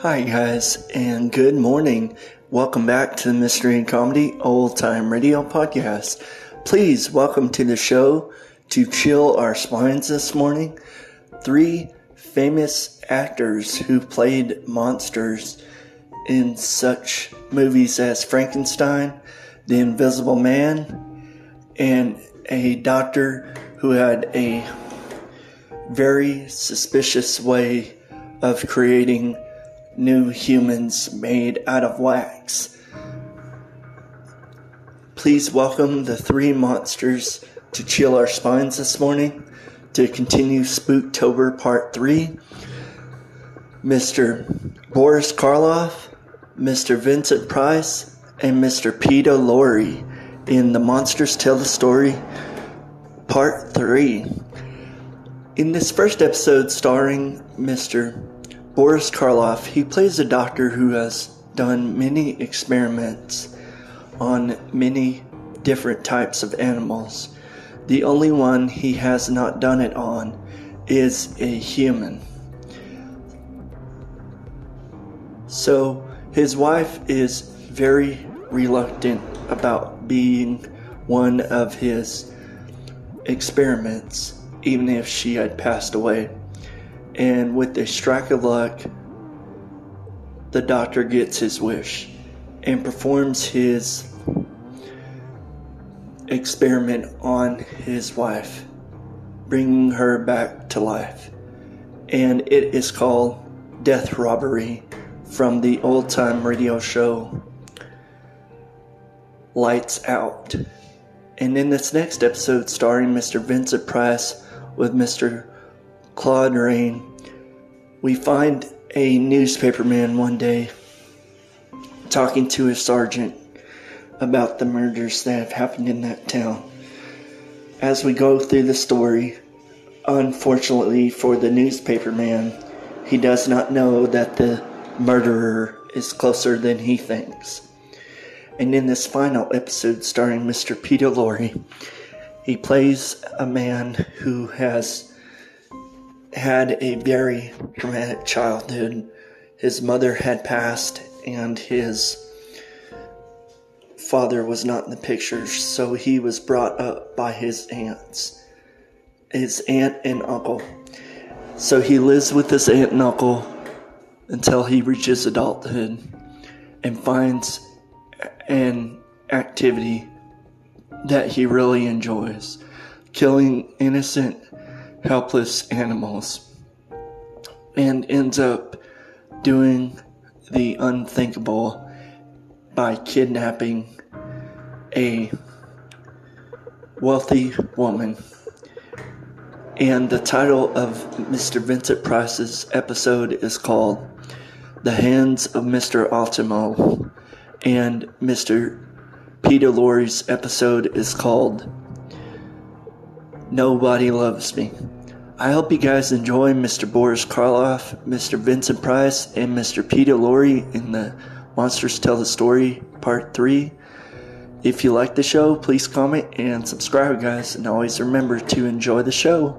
Hi, guys, and good morning. Welcome back to the Mystery and Comedy Old Time Radio Podcast. Please welcome to the show to chill our spines this morning. Three famous actors who played monsters in such movies as Frankenstein, The Invisible Man, and a doctor who had a very suspicious way of creating new humans made out of wax. Please welcome the three monsters to chill our spines this morning to continue Spooktober Part 3. Mr. Boris Karloff, Mr. Vincent Price, and Mr. Peter Lorre in The Monsters Tell the Story Part 3. In this first episode, starring Mr. Boris Karloff, he plays a doctor who has done many experiments on many different types of animals. The only one he has not done it on is a human. So his wife is very reluctant about being one of his experiments even if she had passed away. And with a strike of luck, the doctor gets his wish and performs his experiment on his wife, bringing her back to life. And it is called Death Robbery from the old time radio show Lights Out. And in this next episode, starring Mr. Vincent Price, with Mr. Claude Rain, we find a newspaperman one day talking to a sergeant about the murders that have happened in that town. As we go through the story, unfortunately for the newspaperman, he does not know that the murderer is closer than he thinks. And in this final episode, starring Mr. Peter Lorre, he plays a man who has had a very traumatic childhood. His mother had passed, and his father was not in the picture, so he was brought up by his aunts, his aunt and uncle. So he lives with his aunt and uncle until he reaches adulthood and finds an activity that he really enjoys killing innocent, helpless animals and ends up doing the unthinkable by kidnapping a wealthy woman. And the title of Mr. Vincent Price's episode is called The Hands of Mr. Ottermole. And Mr. Peter Lorre's episode is called Nobody Loves Me. I hope you guys enjoy Mr. Boris Karloff, Mr. Vincent Price, and Mr. Peter Lorre in the Monsters Tell the Story Part 3. If you like the show, please comment and subscribe, guys, and always remember to enjoy the show.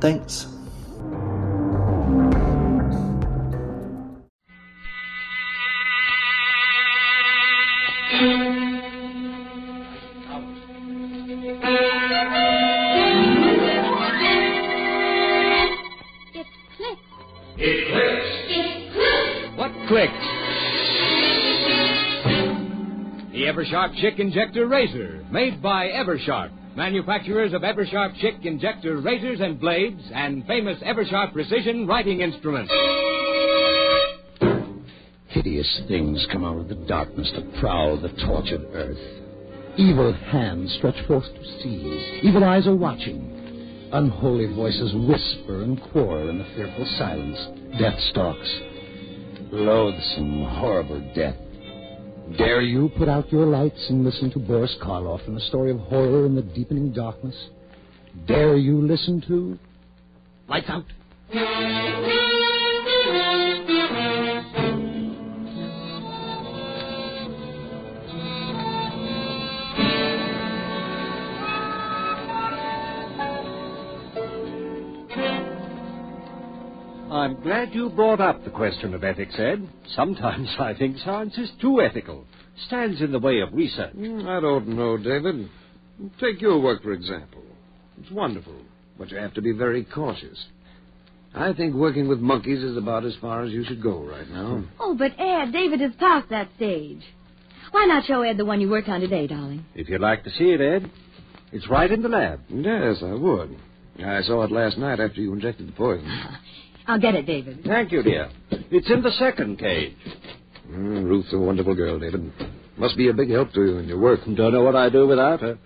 Thanks. Eversharp Schick Injector Razor, made by Eversharp, manufacturers of Eversharp Schick Injector razors and blades, and famous Eversharp precision writing instruments. Hideous things come out of the darkness to prowl the tortured earth. Evil hands stretch forth to seize. Evil eyes are watching. Unholy voices whisper and quarrel in the fearful silence. Death stalks. Loathsome, horrible death Dare you put out your lights and listen to Boris Karloff in the story of horror in the deepening darkness? Dare you listen to Lights Out? I'm glad you brought up the question of ethics, Ed. Sometimes I think science is too ethical. Stands in the way of research. Mm, I don't know, David. Take your work, for example. It's wonderful, but you have to be very cautious. I think working with monkeys is about as far as you should go right now. Oh, but Ed, David has passed that stage. Why not show Ed the one you worked on today, darling? If you'd like to see it, Ed, it's right in the lab. Yes, I would. I saw it last night after you injected the poison. I'll get it, David. Thank you, dear. It's in the second cage. Mm, Ruth's a wonderful girl, David. Must be a big help to you in your work. Don't know what I'd do without her.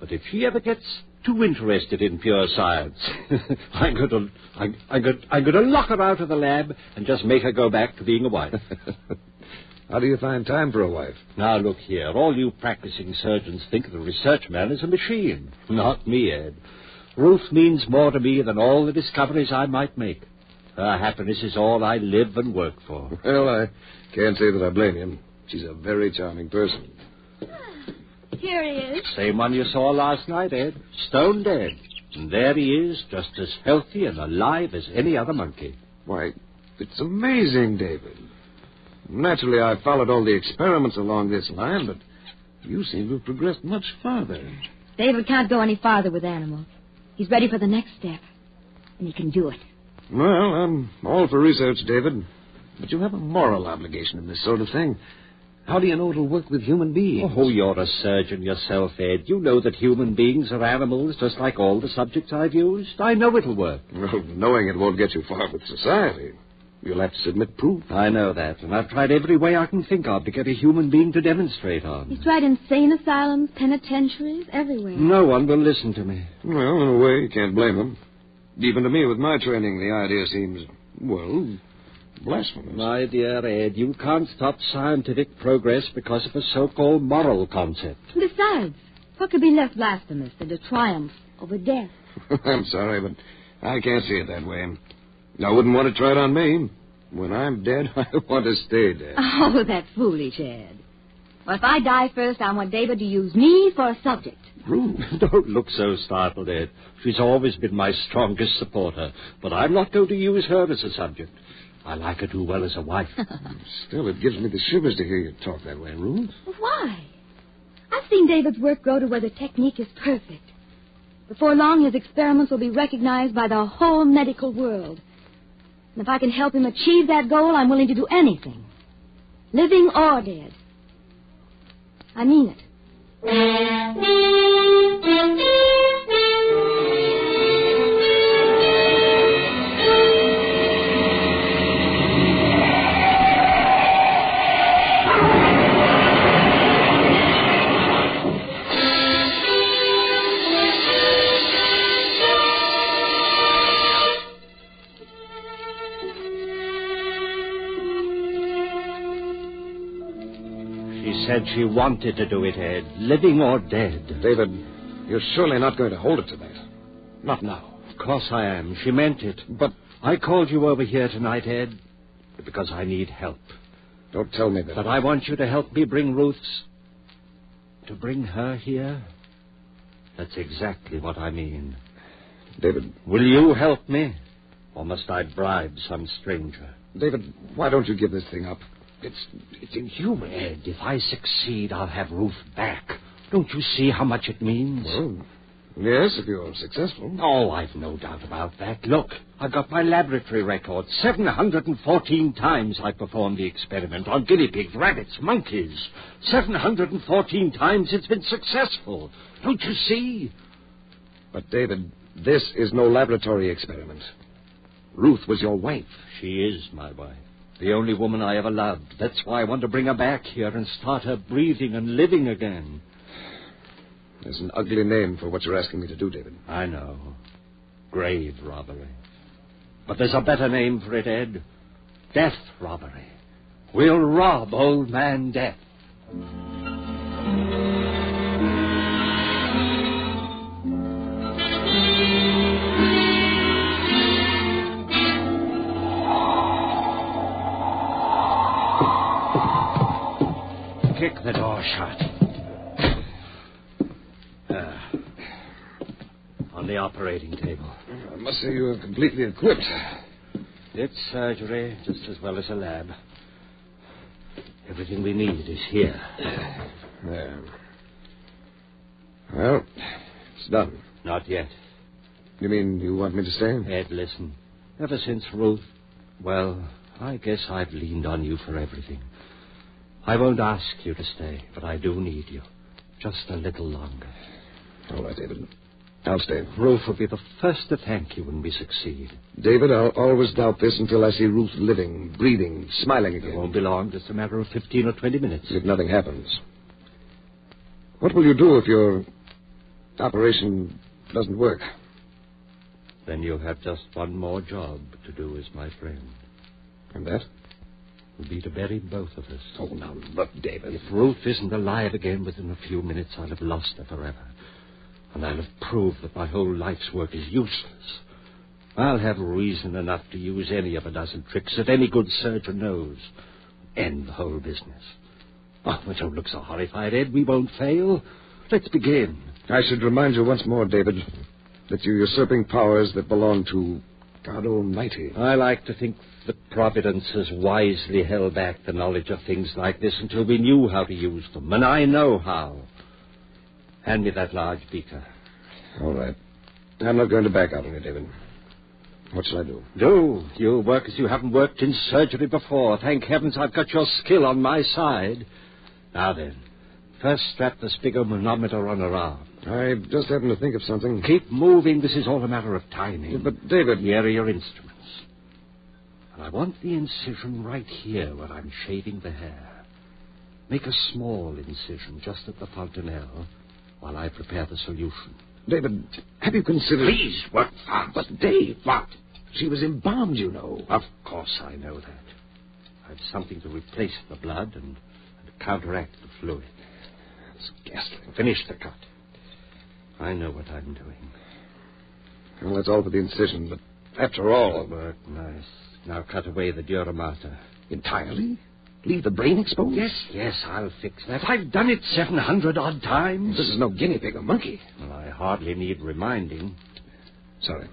But if she ever gets too interested in pure science, I'm going to, I, I'm, going, I'm going to lock her out of the lab and just make her go back to being a wife. How do you find time for a wife? now, look here. All you practicing surgeons think the research man is a machine. Not me, Ed. Ruth means more to me than all the discoveries I might make. Her happiness is all I live and work for. Well, I can't say that I blame you. She's a very charming person. Here he is. Same one you saw last night, Ed. Stone dead. And there he is, just as healthy and alive as any other monkey. Why, it's amazing, David. Naturally, I followed all the experiments along this line, but you seem to have progressed much farther. David can't go any farther with animals. He's ready for the next step. And he can do it. Well, I'm all for research, David. But you have a moral obligation in this sort of thing. How do you know it'll work with human beings? Oh, you're a surgeon yourself, Ed. You know that human beings are animals just like all the subjects I've used. I know it'll work. Well, knowing it won't get you far with society. You'll have to submit proof. I know that, and I've tried every way I can think of to get a human being to demonstrate on. He's tried insane asylums, penitentiaries, everywhere. No one will listen to me. Well, in a way, you can't blame them. Even to me, with my training, the idea seems, well, blasphemous. My dear Ed, you can't stop scientific progress because of a so-called moral concept. Besides, what could be less blasphemous than to triumph over death? I'm sorry, but I can't see it that way. I wouldn't want to try it on me. When I'm dead, I want to stay dead. Oh, that's foolish, Ed. Well, if I die first, I want David to use me for a subject. Ruth. Hmm, don't look so startled, Ed. She's always been my strongest supporter, but I'm not going to use her as a subject. I like her too well as a wife. Still, it gives me the shivers to hear you talk that way, Ruth. Why? I've seen David's work grow to where the technique is perfect. Before long, his experiments will be recognized by the whole medical world. And if I can help him achieve that goal, I'm willing to do anything. Living or dead. I mean it. Said she wanted to do it, Ed, living or dead. David, you're surely not going to hold it to that. Not now. Of course I am. She meant it. But I called you over here tonight, Ed, because I need help. Don't tell me that. But I want you to help me bring Ruth's. To bring her here? That's exactly what I mean. David, Will you help me? Or must I bribe some stranger? David, why don't you give this thing up? It's it's inhuman. Ed, if I succeed, I'll have Ruth back. Don't you see how much it means? Well, yes, if you're successful. Oh, I've no doubt about that. Look, I've got my laboratory record. 714 times I performed the experiment on guinea pigs, rabbits, monkeys. 714 times it's been successful. Don't you see? But, David, this is no laboratory experiment. Ruth was your wife. She is my wife. The only woman I ever loved. That's why I want to bring her back here and start her breathing and living again. There's an ugly name for what you're asking me to do, David. I know. Grave robbery. But there's a better name for it, Ed. Death robbery. We'll rob old man Death. Kick the door shut. Ah. on the operating table. I must say you're completely equipped. It's surgery just as well as a lab. Everything we need is here. There. Well, it's done. Not yet. You mean you want me to stay? Ed, listen. Ever since Ruth, well, I guess I've leaned on you for everything. I won't ask you to stay, but I do need you. Just a little longer. All right, David. I'll stay. Ruth will be the first to thank you when we succeed. David, I'll always doubt this until I see Ruth living, breathing, smiling again. It won't be long, just a matter of 15 or 20 minutes. If nothing happens. What will you do if your operation doesn't work? Then you'll have just one more job to do as my friend. And that? Will be to bury both of us. Oh, now look, David. If Ruth isn't alive again within a few minutes, I'll have lost her forever. And I'll have proved that my whole life's work is useless. I'll have reason enough to use any of a dozen tricks that any good surgeon knows. End the whole business. Ah, oh, but don't look so horrified, Ed. We won't fail. Let's begin. I should remind you once more, David, that you're usurping powers that belong to God Almighty. I like to think that Providence has wisely held back the knowledge of things like this until we knew how to use them, and I know how. Hand me that large beaker. All right. I'm not going to back out on you, David. What shall I do? Do. You'll work as you haven't worked in surgery before. Thank heavens I've got your skill on my side. Now then, first strap the sphygmomanometer on her arm. I just happened to think of something. Keep moving. This is all a matter of timing. But, David. Here are your instruments. I want the incision right here where I'm shaving the hair. Make a small incision just at the fontanelle while I prepare the solution. David, have you considered. Please, work fast. But, Dave, what? She was embalmed, you know. Of course I know that. I've something to replace the blood and, and counteract the fluid. It's ghastly. Finish the cut. I know what I'm doing. Well, that's all for the incision, but after all. Work nice. Now cut away the dura mater. Entirely? Leave the brain exposed? Yes, yes, I'll fix that. I've done it 700 odd times. This is no guinea pig or monkey. Well, I hardly need reminding. Sorry.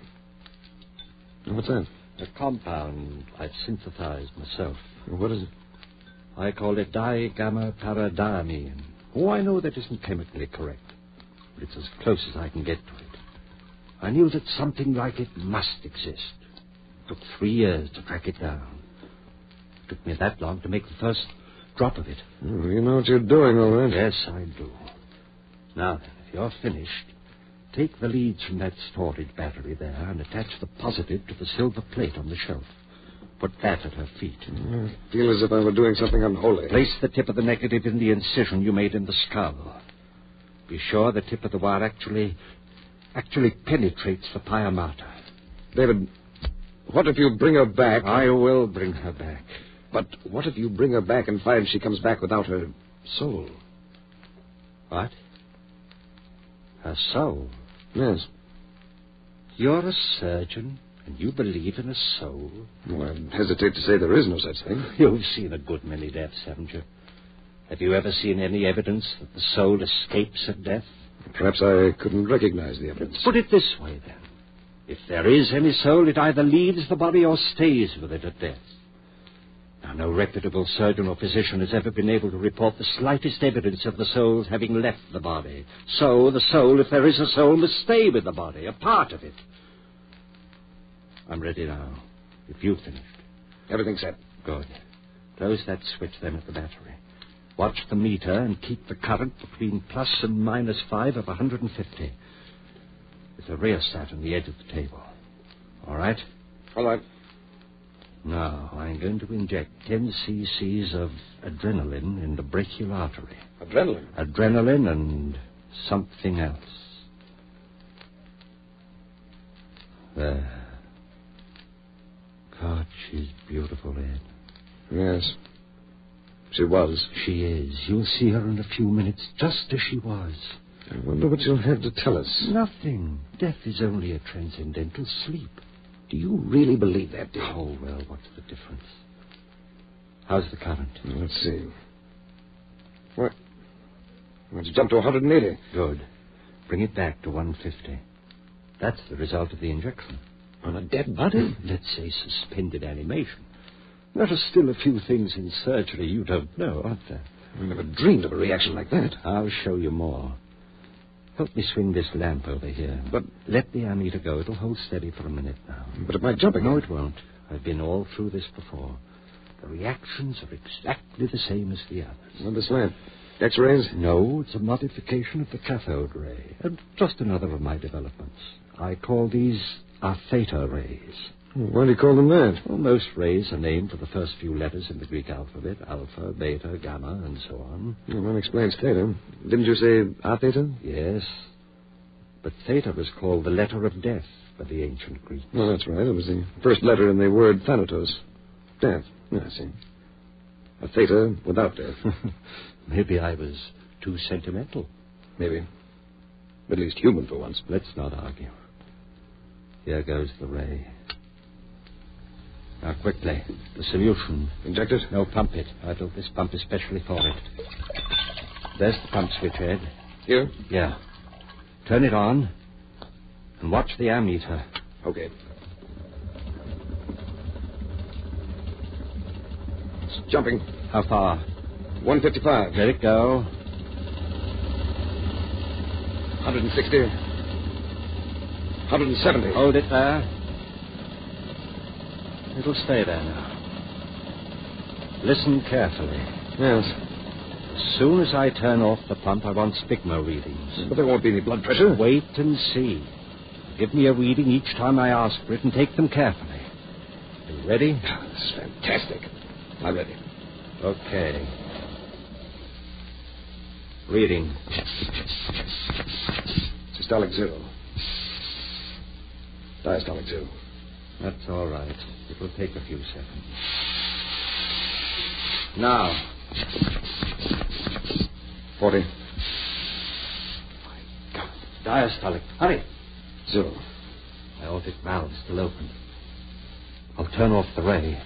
What's that? A compound I've synthesized myself. What is it? I call it digamma paradamine. Oh, I know that isn't chemically correct, but it's as close as I can get to it. I knew that something like it must exist. It took three years to track it down. It took me that long to make the first drop of it. Oh, you know what you're doing, all right. Yes, I do. Now then, if you're finished, take the leads from that storage battery there and attach the positive to the silver plate on the shelf. Put that at her feet. I feel as if I were doing something unholy. Place the tip of the negative in the incision you made in the skull. Be sure the tip of the wire actually actually penetrates the pia mater. David, what if you bring her back? I will bring her back. But what if you bring her back and find she comes back without her soul? What? Her soul? Yes. You're a surgeon, and you believe in a soul? Well, I hesitate to say there is no such thing. You've seen a good many deaths, haven't you? Have you ever seen any evidence that the soul escapes at death? Perhaps I couldn't recognize the evidence. Put it this way, then. If there is any soul, it either leaves the body or stays with it at death. Now, no reputable surgeon or physician has ever been able to report the slightest evidence of the soul's having left the body. So, the soul, if there is a soul, must stay with the body, a part of it. I'm ready now. If you've finished. Everything's set. Good. Close that switch then at the battery. Watch the meter and keep the current between plus and minus five of 150. There's a rheostat on the edge of the table. All right? All right. Now, I'm going to inject 10 cc's of adrenaline in the brachial artery. Adrenaline. Adrenaline and something else. There. God, she's beautiful, Ed. Yes. She was. She is. You'll see her in a few minutes, just as she was. I wonder what you'll have to tell us. Nothing. Death is only a transcendental sleep. Do you really believe that, Dave? Oh, well, what's the difference? How's the current? Let's see. What? Well, it's jumped to 180. Good. Bring it back to 150. That's the result of the injection. On a dead body? Let's say suspended animation. There are still a few things in surgery you don't know, aren't there? I never dreamed of a reaction like that. I'll show you more. Help me swing this lamp over here. But- let the ammeter go. It'll hold steady for a minute now. But it might jump again. No, it won't. I've been all through this before. The reactions are exactly the same as the others. Well, this lamp. X-rays? No, it's a modification of the cathode ray. And just another of my developments. I call these our theta rays. Why do you call them that? Well, most rays are named for the first few letters in the Greek alphabet alpha, beta, gamma, and so on. Well, that explains theta. Didn't you say a theta? Yes. But theta was called the letter of death by the ancient Greeks. Well, that's right. It was the first letter in the word thanatos. Death. Yeah, I see. A theta without death. Maybe I was too sentimental. Maybe. At least human for once. Let's not argue. Here goes the ray. Now, quickly. The solution. Inject it? No, pump it. I built this pump especially for it. There's the pump switch, Ed. Here? Yeah. Turn it on. And watch the ammeter. Okay. It's jumping. How far? 155. Let it go. 160. 170. Hold it there. It'll stay there now. Listen carefully. Yes. As soon as I turn off the pump, I want spigma readings. But there won't be any blood pressure. Wait and see. Give me a reading each time I ask for it and take them carefully. You ready? This is fantastic. I'm ready. Okay. Reading. Systolic zero. Diastolic zero. That's all right. It will take a few seconds. Now, 40. My God. diastolic. Hurry. Zero. My aortic valve is still open. I'll turn off the ray.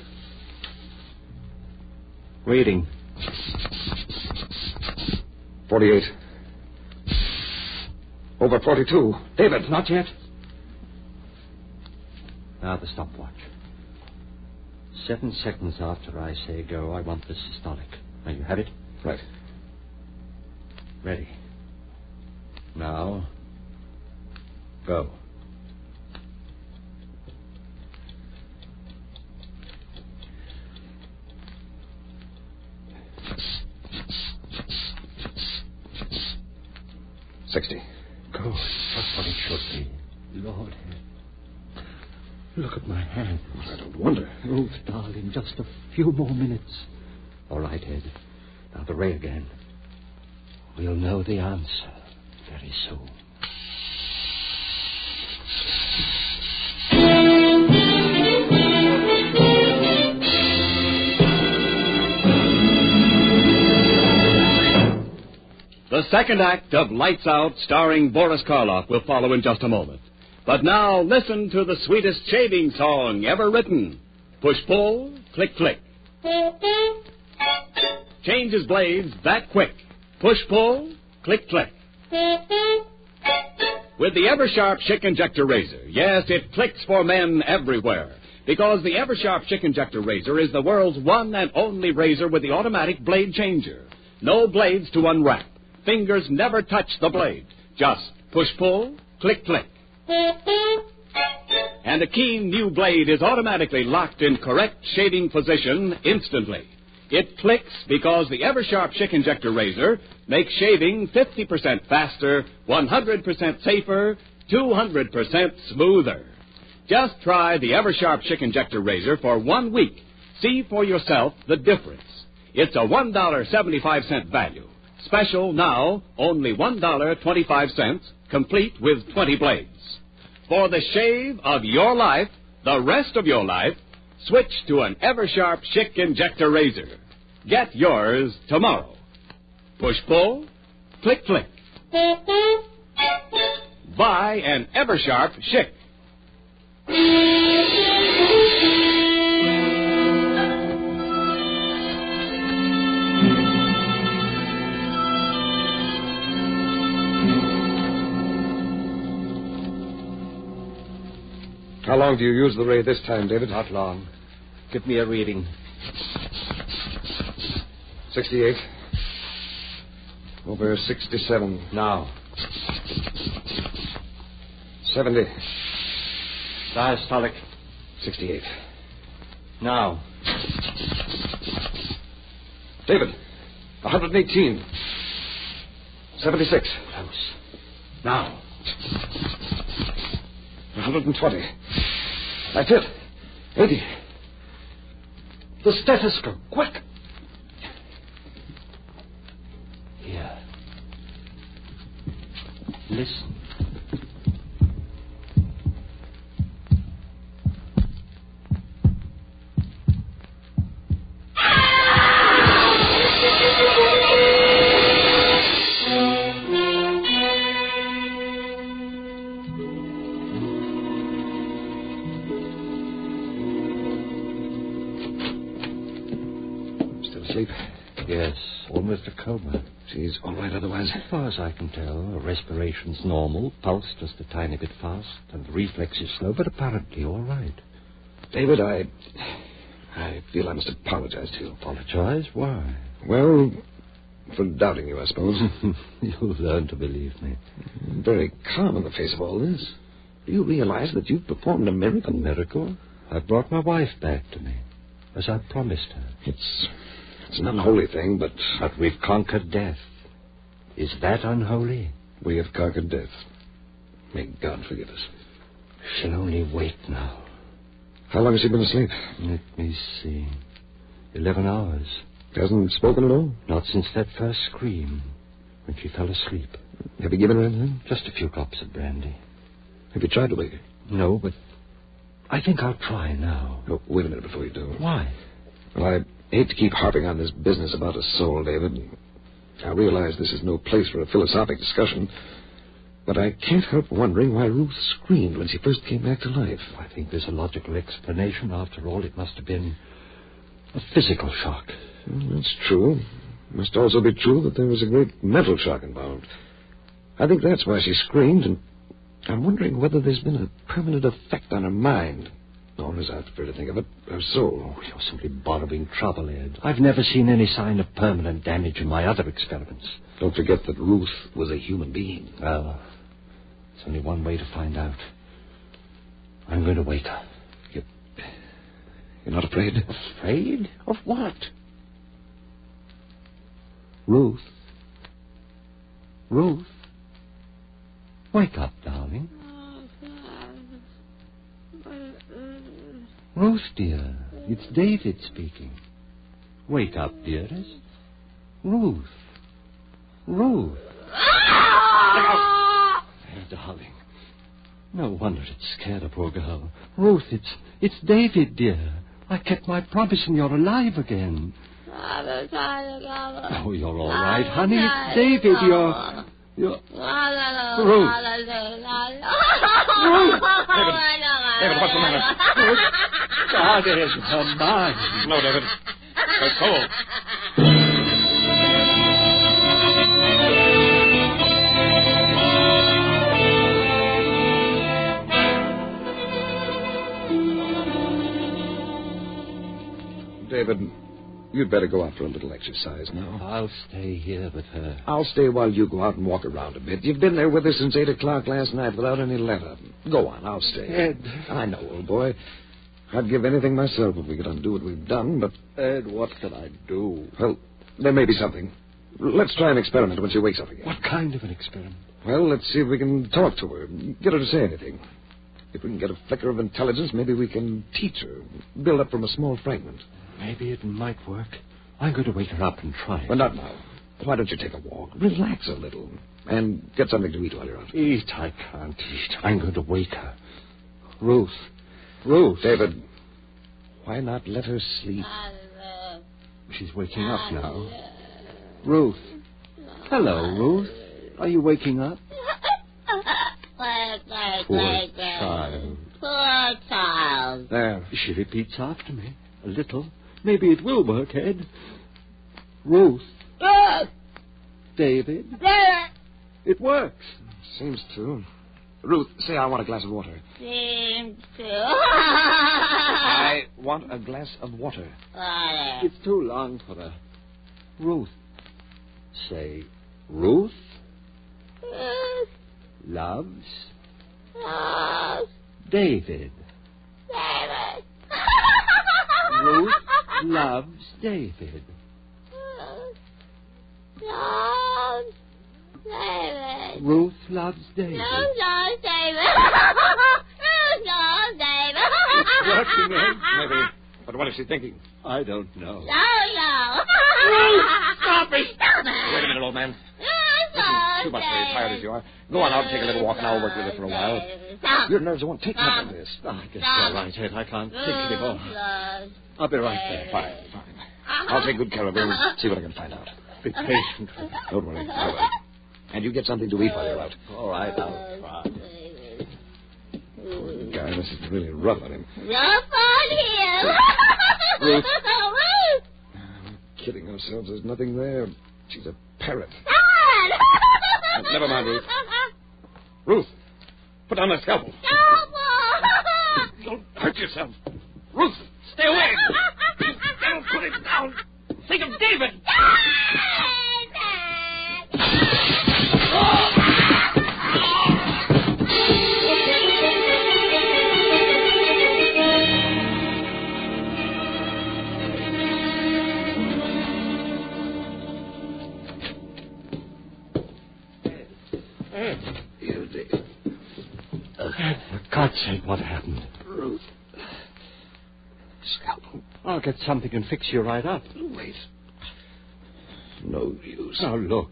Reading. 48. Over 42. David. Not yet. Now the stopwatch. Seven seconds after I say go, I want the systolic. Now you have it? Right. Ready. Now, go. Sixty. Go. Just what it should be. Lord, look at my hand. I don't wonder. Oh, darling, just a few more minutes. All right, Ed. Now the ray again. We'll know the answer very soon. The second act of Lights Out, starring Boris Karloff, will follow in just a moment. But now listen to the sweetest shaving song ever written. Push pull, click click. Changes blades that quick. Push pull, click click. With the Eversharp Schick Injector Razor, yes, it clicks for men everywhere. Because the Eversharp Schick Injector Razor is the world's one and only razor with the automatic blade changer. No blades to unwrap. Fingers never touch the blade. Just push pull, click click. And a keen new blade is automatically locked in correct shaving position instantly. It clicks because the Eversharp Schick Injector Razor makes shaving 50% faster, 100% safer, 200% smoother. Just try the Eversharp Schick Injector Razor for one week. See for yourself the difference. It's a $1.75 value. Special now, only $1.25, complete with 20 blades. For the shave of your life, the rest of your life, switch to an Eversharp Schick Injector Razor. Get yours tomorrow. Push pull, click click. Buy an Eversharp Schick. How long do you use the ray this time, David? Not long. Give me a reading. 68. Over 67. Now. 70. Diastolic. 68. Now. David, 118. 76. Close. Now. 120. That's it. 80. The stethoscope. Quick. Here. Listen. Coma. She's all right otherwise. As far as I can tell, her respiration's normal, pulse just a tiny bit fast, and the reflex is slow, but apparently all right. David, I. I feel I must apologize to you. Apologize? Why? Well, for doubting you, I suppose. You'll learn to believe me. Very calm in the face of all this. Do you realize that you've performed a A miracle? miracle? I brought my wife back to me, as I promised her. It's. It's an unholy thing, but But we've conquered death. Is that unholy? we have conquered death. May God forgive us. She'll only wait now. How long has she been asleep? Let me see. Eleven hours. Hasn't spoken at all? Not since that first scream, when she fell asleep. Have you given her anything? Just a few drops of brandy. Have you tried to wake her? No, but I think I'll try now. Oh, wait a minute before you do. Why? Well, I hate to keep harping on this business about a soul, David. I realize this is no place for a philosophic discussion, but I can't help wondering why Ruth screamed when she first came back to life. I think there's a logical explanation. After all, it must have been a physical shock. Well, that's true. It must also be true that there was a great mental shock involved. I think that's why she screamed, and I'm wondering whether there's been a permanent effect on her mind. Or, as I prefer to think of it, her soul. Oh, you're simply borrowing trouble, Ed. I've never seen any sign of permanent damage in my other experiments. Don't forget that Ruth was a human being. Well, uh, there's only one way to find out. I'm going to wake her. You're not afraid? Afraid? Of what? Ruth. Ruth. Wake up, darling. Ruth, dear. It's David speaking. Wake up, dearest. Ruth. Ruth. There, darling. No wonder it scared a poor girl. Ruth, it's it's David, dear. I kept my promise and you're alive again. Oh, you're all right, honey. It's David. You're you're Ruth. David, what's the matter? God, Ed, her mind. No, David. Her soul. David, you'd better go out for a little exercise now. I'll stay here with her. I'll stay while you go out and walk around a bit. You've been there with her since 8 o'clock last night without any letter. Go on, I'll stay. Ed. I know, old boy. I'd give anything myself if we could undo what we've done, but, Ed, what can I do? well, there may be something. Let's try an experiment when she wakes up again. What kind of an experiment? Well, let's see if we can talk to her, get her to say anything. If we can get a flicker of intelligence, maybe we can teach her, build up from a small fragment. Maybe it might work. I'm going to wake her up and try it. But not now. Why don't you take a walk? Relax a little. And get something to eat while you're out. Eat, I can't eat. I'm going to wake her. Ruth. Ruth. David, why not let her sleep? She's waking up now. Ruth. Hello, Ruth. Are you waking up? Poor child. Poor child. There. She repeats after me. A little. Maybe it will work, Ed. Ruth. David. It works. Seems to. Ruth, say I want a glass of water. Seems to. I want a glass of water. Water. It's too long for a Ruth. Say, Ruth loves Loves David. David. Ruth loves David. Loves David. Ruth loves David. Loves loves David. Loves loves David. working, eh? Maybe. But what is she thinking? I don't know. No, no. Stop me! Stop Wait a minute, old man. Too much for you, tired as you are. Go on out and take a little walk, and I'll work with it for a while. Stop. Your nerves won't take much of this. Oh, I guess you're right, Ed. I can't think anymore. Loves I'll be right there. Fine, fine. Uh-huh. I'll take good care of him and uh-huh. see what I can find out. Be patient. Don't worry. I will. And you get something to eat while you're out. All right, I'll try. Poor guy, this is really rough on him. Rough on him. Ruth. Ruth. We're kidding ourselves. There's nothing there. She's a parrot. Never mind, Ruth. Ruth, put down that scalpel. Scalpel. Don't hurt yourself. Ruth, stay away. Don't put it down. Think of David. You I'll get something and fix you right up. Wait. No use. Now, look.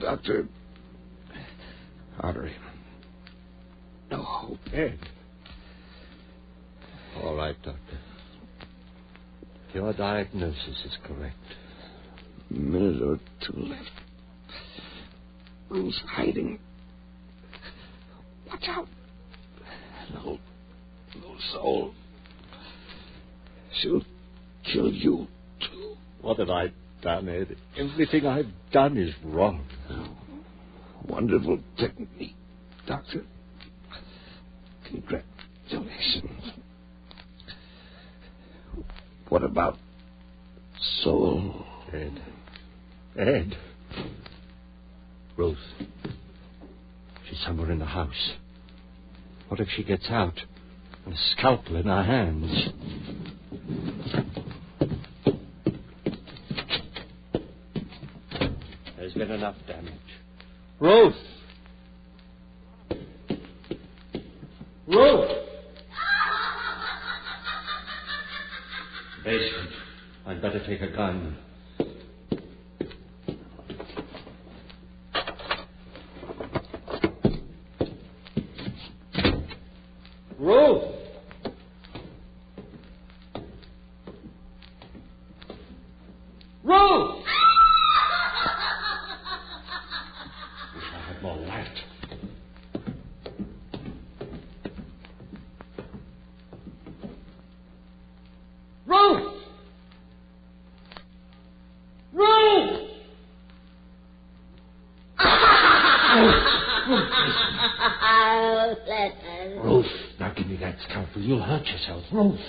Doctor. Artery. No hope. Ed. All right, Doctor. Your diagnosis is correct. A minute or two left. Ruth's hiding. Watch out. No, no soul. She'll kill you, too. What have I done, Ed? Everything I've done is wrong. Wonderful technique, Doctor. Congratulations. What about soul? Ed. Ed. Ruth. She's somewhere in the house. What if she gets out? And a scalpel in her hands. There's been enough damage. Ruth! Ruth! Basement. I'd better take a gun. Ruth! Ruth! Wish I had more light. Ruth! Ruth! Ruth, now give me that scalpel. You'll hurt yourself. Ruth!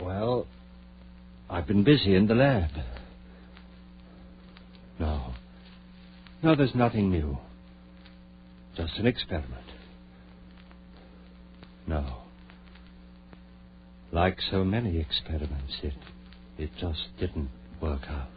Well, I've been busy in the lab. No. No, there's nothing new. Just an experiment. No. Like so many experiments, it it just didn't work out.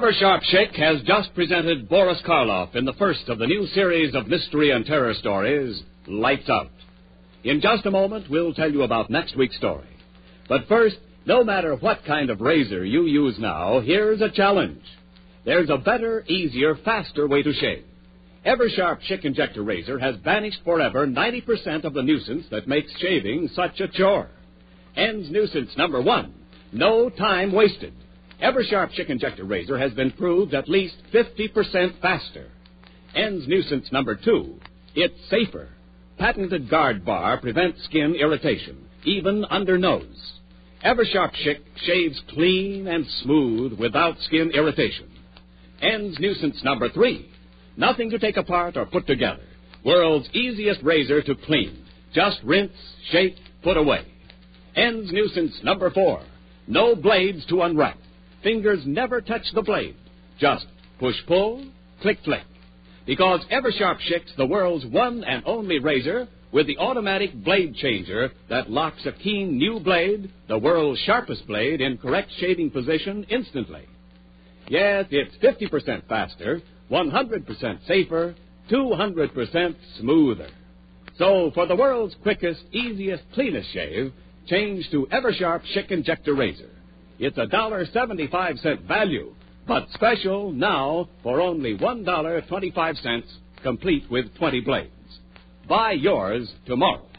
Ever Eversharp Schick has just presented Boris Karloff in the first of the new series of mystery and terror stories, Lights Out. In just a moment, we'll tell you about next week's story. But first, no matter what kind of razor you use now, here's a challenge. There's a better, easier, faster way to shave. Eversharp Schick Injector Razor has banished forever 90% of the nuisance that makes shaving such a chore. Ends nuisance number one. No time wasted. Eversharp Schick Injector Razor has been proved at least 50% faster. Ends nuisance number two. It's safer. Patented guard bar prevents skin irritation, even under nose. Eversharp Schick shaves clean and smooth without skin irritation. Ends nuisance number three. Nothing to take apart or put together. World's easiest razor to clean. Just rinse, shake, put away. Ends nuisance number four. No blades to unwrap. Fingers never touch the blade. Just push pull, click flick. Because Eversharp Schick's the world's one and only razor with the automatic blade changer that locks a keen new blade, the world's sharpest blade, in correct shaving position instantly. Yes, it's 50% faster, 100% safer, 200% smoother. So, for the world's quickest, easiest, cleanest shave, change to Eversharp Schick Injector Razor. It's a dollar seventy-five cent value, but special now for only $1.25, complete with 20 blades. Buy yours tomorrow.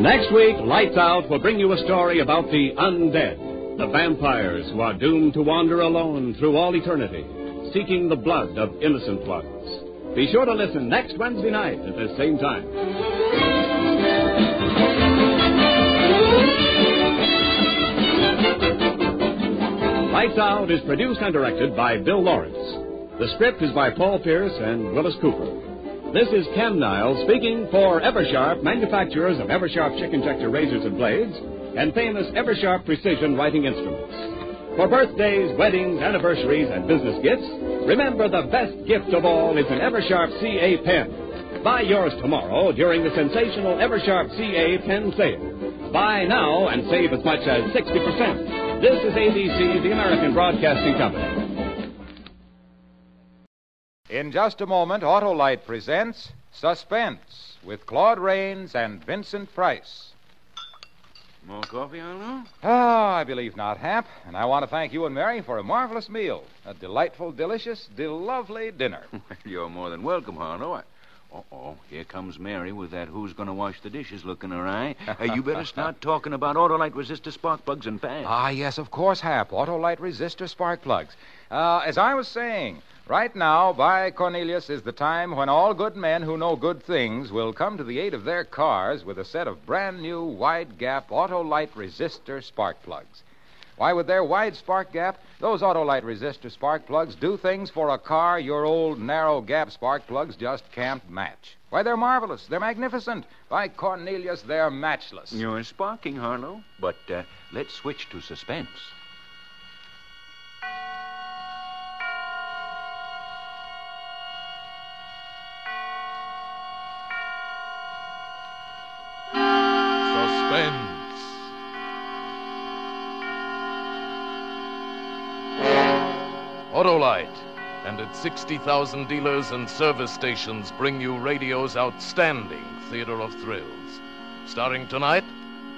Next week, Lights Out will bring you a story about the undead, the vampires who are doomed to wander alone through all eternity, seeking the blood of innocent ones. Be sure to listen next Wednesday night at the same time. Lights Out is produced and directed by Bill Lawrence. The script is by Paul Pierce and Wyllis Cooper. This is Ken Niles speaking for Eversharp, manufacturers of Eversharp Schick Injector razors and blades, and famous Eversharp precision writing instruments. For birthdays, weddings, anniversaries, and business gifts, remember the best gift of all is an Eversharp CA pen. Buy yours tomorrow during the sensational Eversharp CA pen sale. Buy now and save as much as 60%. This is ABC, the American Broadcasting Company. In just a moment, Autolite presents Suspense with Claude Rains and Vincent Price. More coffee, Harlow? Ah, I believe not, Hap. And I want to thank you and Mary for a marvelous meal. A delightful, delicious, lovely dinner. You're more than welcome, Harlow. I... Uh-oh, here comes Mary with that who's going to wash the dishes look in her eye. Uh, you better start talking about Autolite resistor spark plugs and fast. Ah, yes, of course, Hap. Autolite resistor spark plugs. Uh, as I was saying, right now, by Cornelius is the time when all good men who know good things will come to the aid of their cars with a set of brand new wide gap Autolite resistor spark plugs. Why, with their wide spark gap, those Autolite resistor spark plugs do things for a car your old narrow gap spark plugs just can't match. Why, they're marvelous. They're magnificent. By Cornelius, they're matchless. You're sparking, Harlow. But uh, let's switch to suspense. Suspense. Autolite and its 60,000 dealers and service stations bring you radio's outstanding theater of thrills. Starring tonight,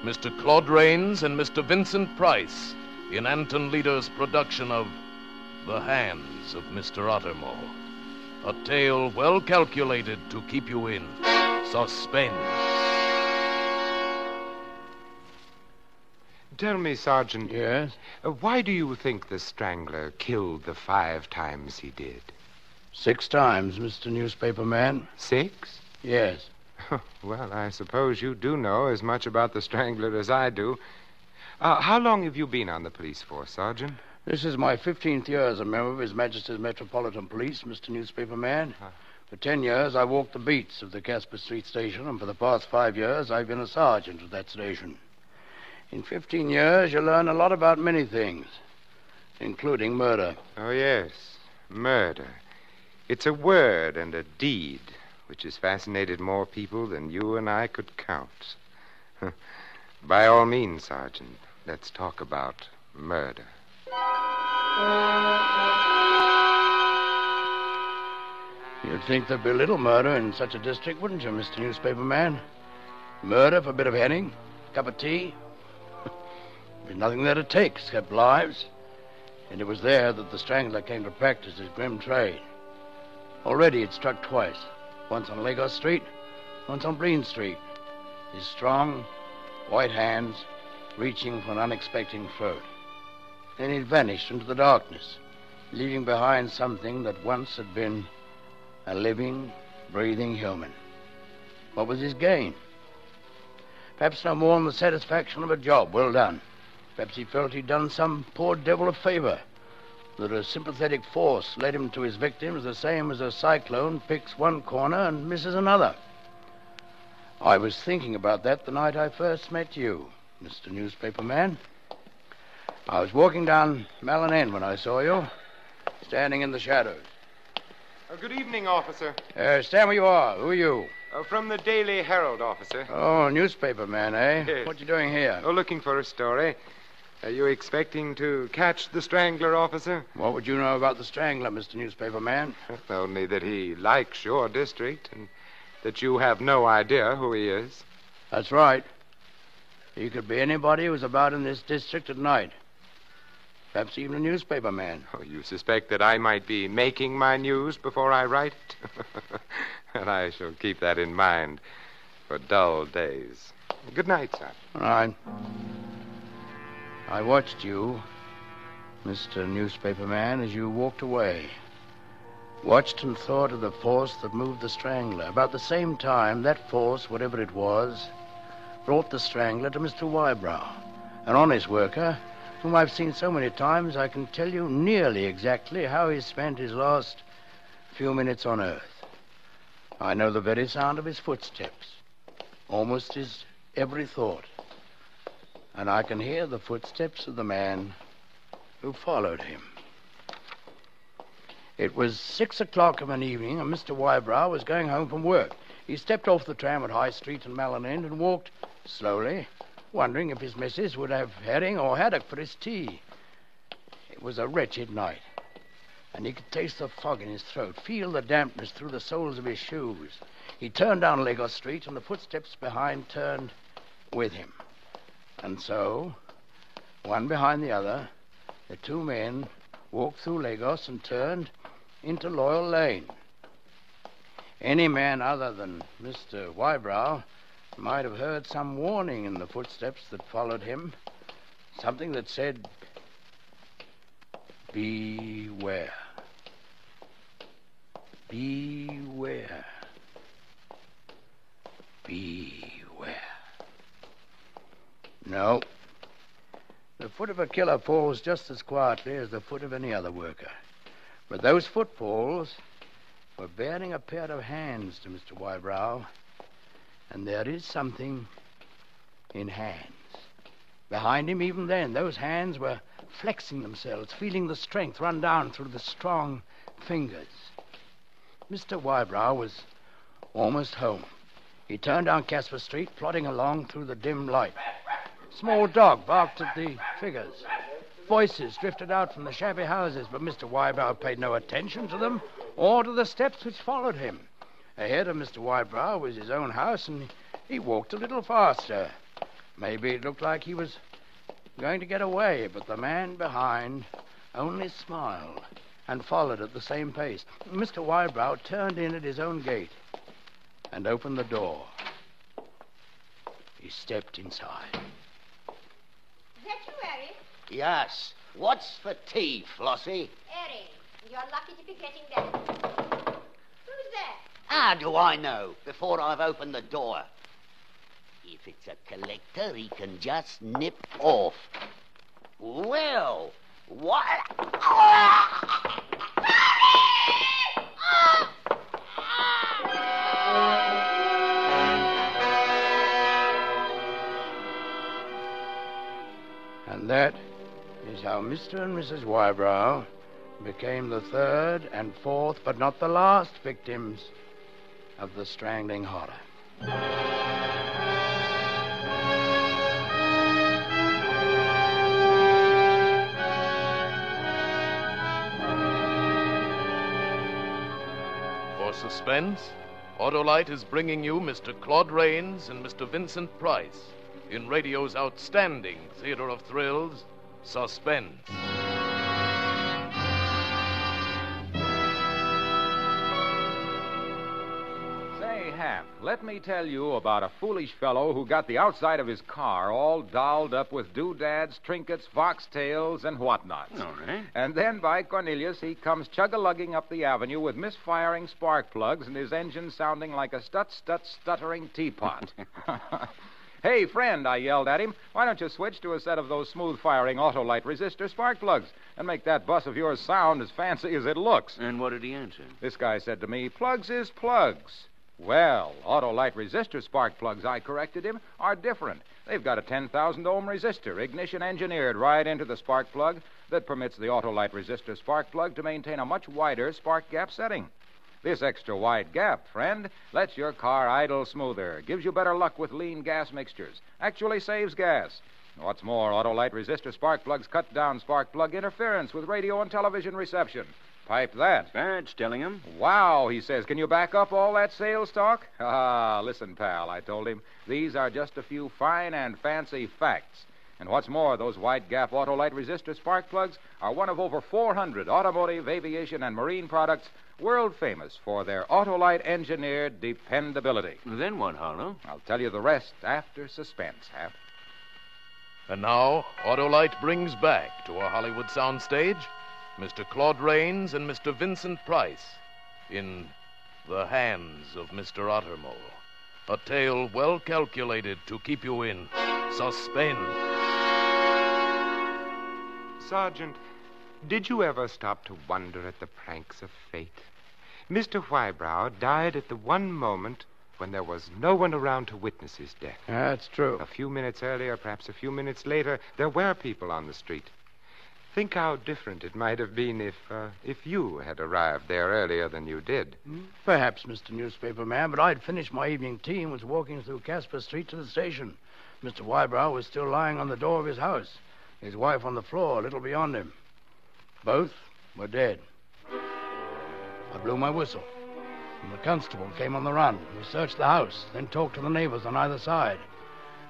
Mr. Claude Rains and Mr. Vincent Price in Anton Leader's production of The Hands of Mr. Ottermole. A tale well calculated to keep you in suspense. Tell me, Sergeant. Yes? uh, why do you think the strangler killed the five times he did? Six times, Mr. Newspaper Man. Six? Yes. well, I suppose you do know as much about the strangler as I do. Uh, how long have you been on the police force, Sergeant? This is my 15th year as a member of His Majesty's Metropolitan Police, Mr. Newspaper Man. For ten years, I walked the beats of the Casper Street station, and for the past five years, I've been a sergeant at that station. In 15 years, you learn a lot about many things, including murder. Oh, yes. Murder. It's a word and a deed which has fascinated more people than you and I could count. By all means, Sergeant, let's talk about murder. You'd think there'd be little murder in such a district, wouldn't you, Mr. Newspaper Man? Murder for a bit of henning, cup of tea. There's nothing there to take except lives. And it was there that the strangler came to practice his grim trade. Already it struck twice. Once on Lagos Street, once on Breen Street. His strong, white hands reaching for an unexpected throat. Then it vanished into the darkness, leaving behind something that once had been a living, breathing human. What was his gain? Perhaps no more than the satisfaction of a job well done. Perhaps he felt he'd done some poor devil a favor. That a sympathetic force led him to his victims the same as a cyclone picks one corner and misses another. I was thinking about that the night I first met you, Mr. Newspaper Man. I was walking down Malin End when I saw you, standing in the shadows. Oh, good evening, officer. Uh, stand where you are. Who are you? Oh, from the Daily Herald, officer. Oh, newspaper man, eh? Yes. What you doing here? Oh, looking for a story. Are you expecting to catch the strangler, officer? What would you know about the strangler, Mr. Newspaper Man? Only that he likes your district and that you have no idea who he is. That's right. He could be anybody who's about in this district at night. Perhaps even a newspaper man. Oh, you suspect that I might be making my news before I write it? and I shall keep that in mind for dull days. Good night, sir. All right. I watched you, Mr. Newspaper Man, as you walked away. Watched and thought of the force that moved the strangler. About the same time, that force, whatever it was, brought the strangler to Mr. Wybrow, an honest worker whom I've seen so many times I can tell you nearly exactly how he spent his last few minutes on earth. I know the very sound of his footsteps, almost his every thought. And I can hear the footsteps of the man who followed him. It was six o'clock of an evening, and Mr. Wybrow was going home from work. He stepped off the tram at High Street and Malin End and walked slowly, wondering if his missus would have herring or haddock for his tea. It was a wretched night, and he could taste the fog in his throat, feel the dampness through the soles of his shoes. He turned down Lagos Street, and the footsteps behind turned with him. And so, one behind the other, the two men walked through Lagos and turned into Loyal Lane. Any man other than Mr. Wybrow might have heard some warning in the footsteps that followed him. Something that said, Beware. Beware. Beware. No. The foot of a killer falls just as quietly as the foot of any other worker. But those footfalls were bearing a pair of hands to Mr. Wybrow, and there is something in hands. Behind him, even then, those hands were flexing themselves, feeling the strength run down through the strong fingers. Mr. Wybrow was almost home. He turned down Casper Street, plodding along through the dim light. Small dog barked at the figures. Voices drifted out from the shabby houses, but Mr. Wybrow paid no attention to them or to the steps which followed him. Ahead of Mr. Wybrow was his own house, and he walked a little faster. Maybe it looked like he was going to get away, but the man behind only smiled and followed at the same pace. Mr. Wybrow turned in at his own gate and opened the door. He stepped inside. Yes. What's for tea, Flossie? Eddie, you're lucky to be getting that. Who's there? How do I know before I've opened the door? If it's a collector, he can just nip off. Well, what? And that is how Mr. and Mrs. Wybrow became the third and fourth, but not the last victims of the strangling horror. For suspense, Autolite is bringing you Mr. Claude Rains and Mr. Vincent Price in radio's outstanding theater of thrills, Suspense. Say, Hap, let me tell you about a foolish fellow who got the outside of his car all dolled up with doodads, trinkets, foxtails, and whatnots. All right. And then by Cornelius, he comes chug-a-lugging up the avenue with misfiring spark plugs and his engine sounding like a stut-stut stuttering teapot. hey, friend, I yelled at him, why don't you switch to a set of those smooth-firing Autolite resistor spark plugs and make that bus of yours sound as fancy as it looks? And what did he answer? This guy said to me, plugs is plugs. Well, Autolite resistor spark plugs, I corrected him, are different. They've got a 10,000 ohm resistor, ignition engineered right into the spark plug that permits the Autolite resistor spark plug to maintain a much wider spark gap setting. This extra wide gap, friend, lets your car idle smoother, gives you better luck with lean gas mixtures, actually saves gas. What's more, Autolite resistor spark plugs cut down spark plug interference with radio and television reception. Pipe that. That's telling him. Wow, he says. Can you back up all that sales talk? Ah, listen, pal, I told him. These are just a few fine and fancy facts. And what's more, those wide gap Autolite resistor spark plugs are one of over 400 automotive, aviation, and marine products world famous for their Autolite engineered dependability. Then what, Harlow? I'll tell you the rest after suspense, Hap. And now, Autolite brings back to a Hollywood soundstage Mr. Claude Rains and Mr. Vincent Price in The Hands of Mr. Ottermole. A tale well calculated to keep you in suspense. Sergeant, did you ever stop to wonder at the pranks of fate? Mr. Wybrow died at the one moment when there was no one around to witness his death. That's true. A few minutes earlier, perhaps a few minutes later, there were people on the street. Think how different it might have been if uh, if you had arrived there earlier than you did. Perhaps, Mr. Newspaper Man, but I'd finished my evening tea and was walking through Casper Street to the station. Mr. Wybrow was still lying on the door of his house, his wife on the floor a little beyond him. Both were dead. I blew my whistle, and the constable came on the run. We searched the house, then talked to the neighbors on either side.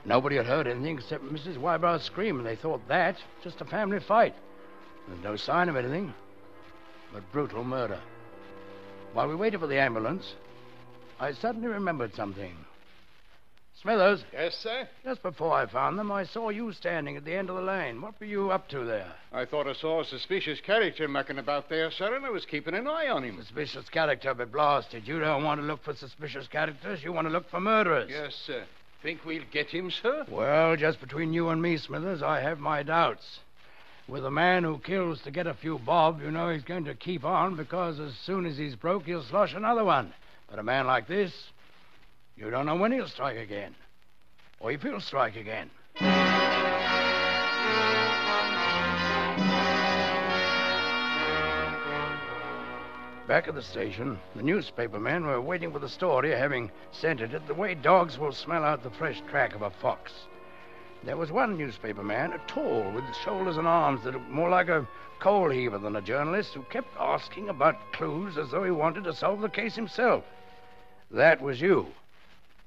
Nobody had heard anything except Mrs. Wybrow's scream, and they thought that just a family fight. There's no sign of anything but brutal murder. While we waited for the ambulance, I suddenly remembered something. Smithers, Yes, sir? just before I found them, I saw you standing at the end of the lane. What were you up to there? I thought I saw a suspicious character mucking about there, sir, and I was keeping an eye on him. Suspicious character, but blasted. You don't want to look for suspicious characters. You want to look for murderers. Yes, sir. Think we'll get him, sir? Well, just between you and me, Smithers, I have my doubts. With a man who kills to get a few bob, you know he's going to keep on because as soon as he's broke, he'll slosh another one. But a man like this, you don't know when he'll strike again. Or if he'll strike again. Back at the station, the newspaper men were waiting for the story, having scented it the way dogs will smell out the fresh track of a fox. There was one newspaper man, tall, with shoulders and arms that looked more like a coal heaver than a journalist, who kept asking about clues as though he wanted to solve the case himself. That was you,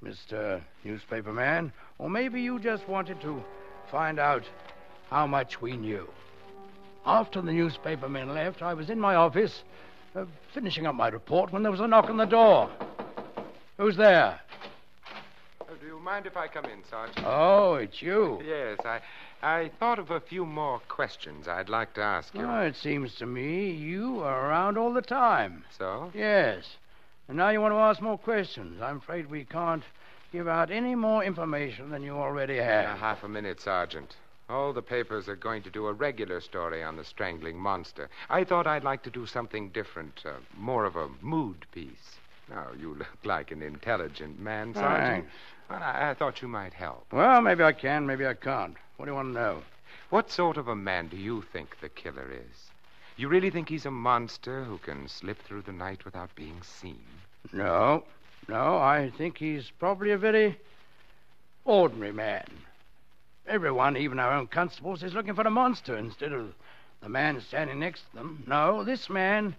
Mr. Newspaper Man. Or maybe you just wanted to find out how much we knew. After the newspaper men left, I was in my office, uh, finishing up my report, when there was a knock on the door. Who's there? Oh, do you mind if I come in, Sergeant? Oh, it's you. Yes, I, I thought of a few more questions I'd like to ask you. Oh, it seems to me you are around all the time. So? Yes. And now you want to ask more questions. I'm afraid we can't give out any more information than you already have. Half a minute, Sergeant. All the papers are going to do a regular story on the strangling monster. I thought I'd like to do something different, uh, more of a mood piece. Now, you look like an intelligent man, Sergeant. Thanks. But I, I thought you might help. Well, maybe I can, maybe I can't. What do you want to know? What sort of a man do you think the killer is? You really think he's a monster who can slip through the night without being seen? No, no, I think he's probably a very ordinary man. Everyone, even our own constables, is looking for a monster instead of the man standing next to them. No, this man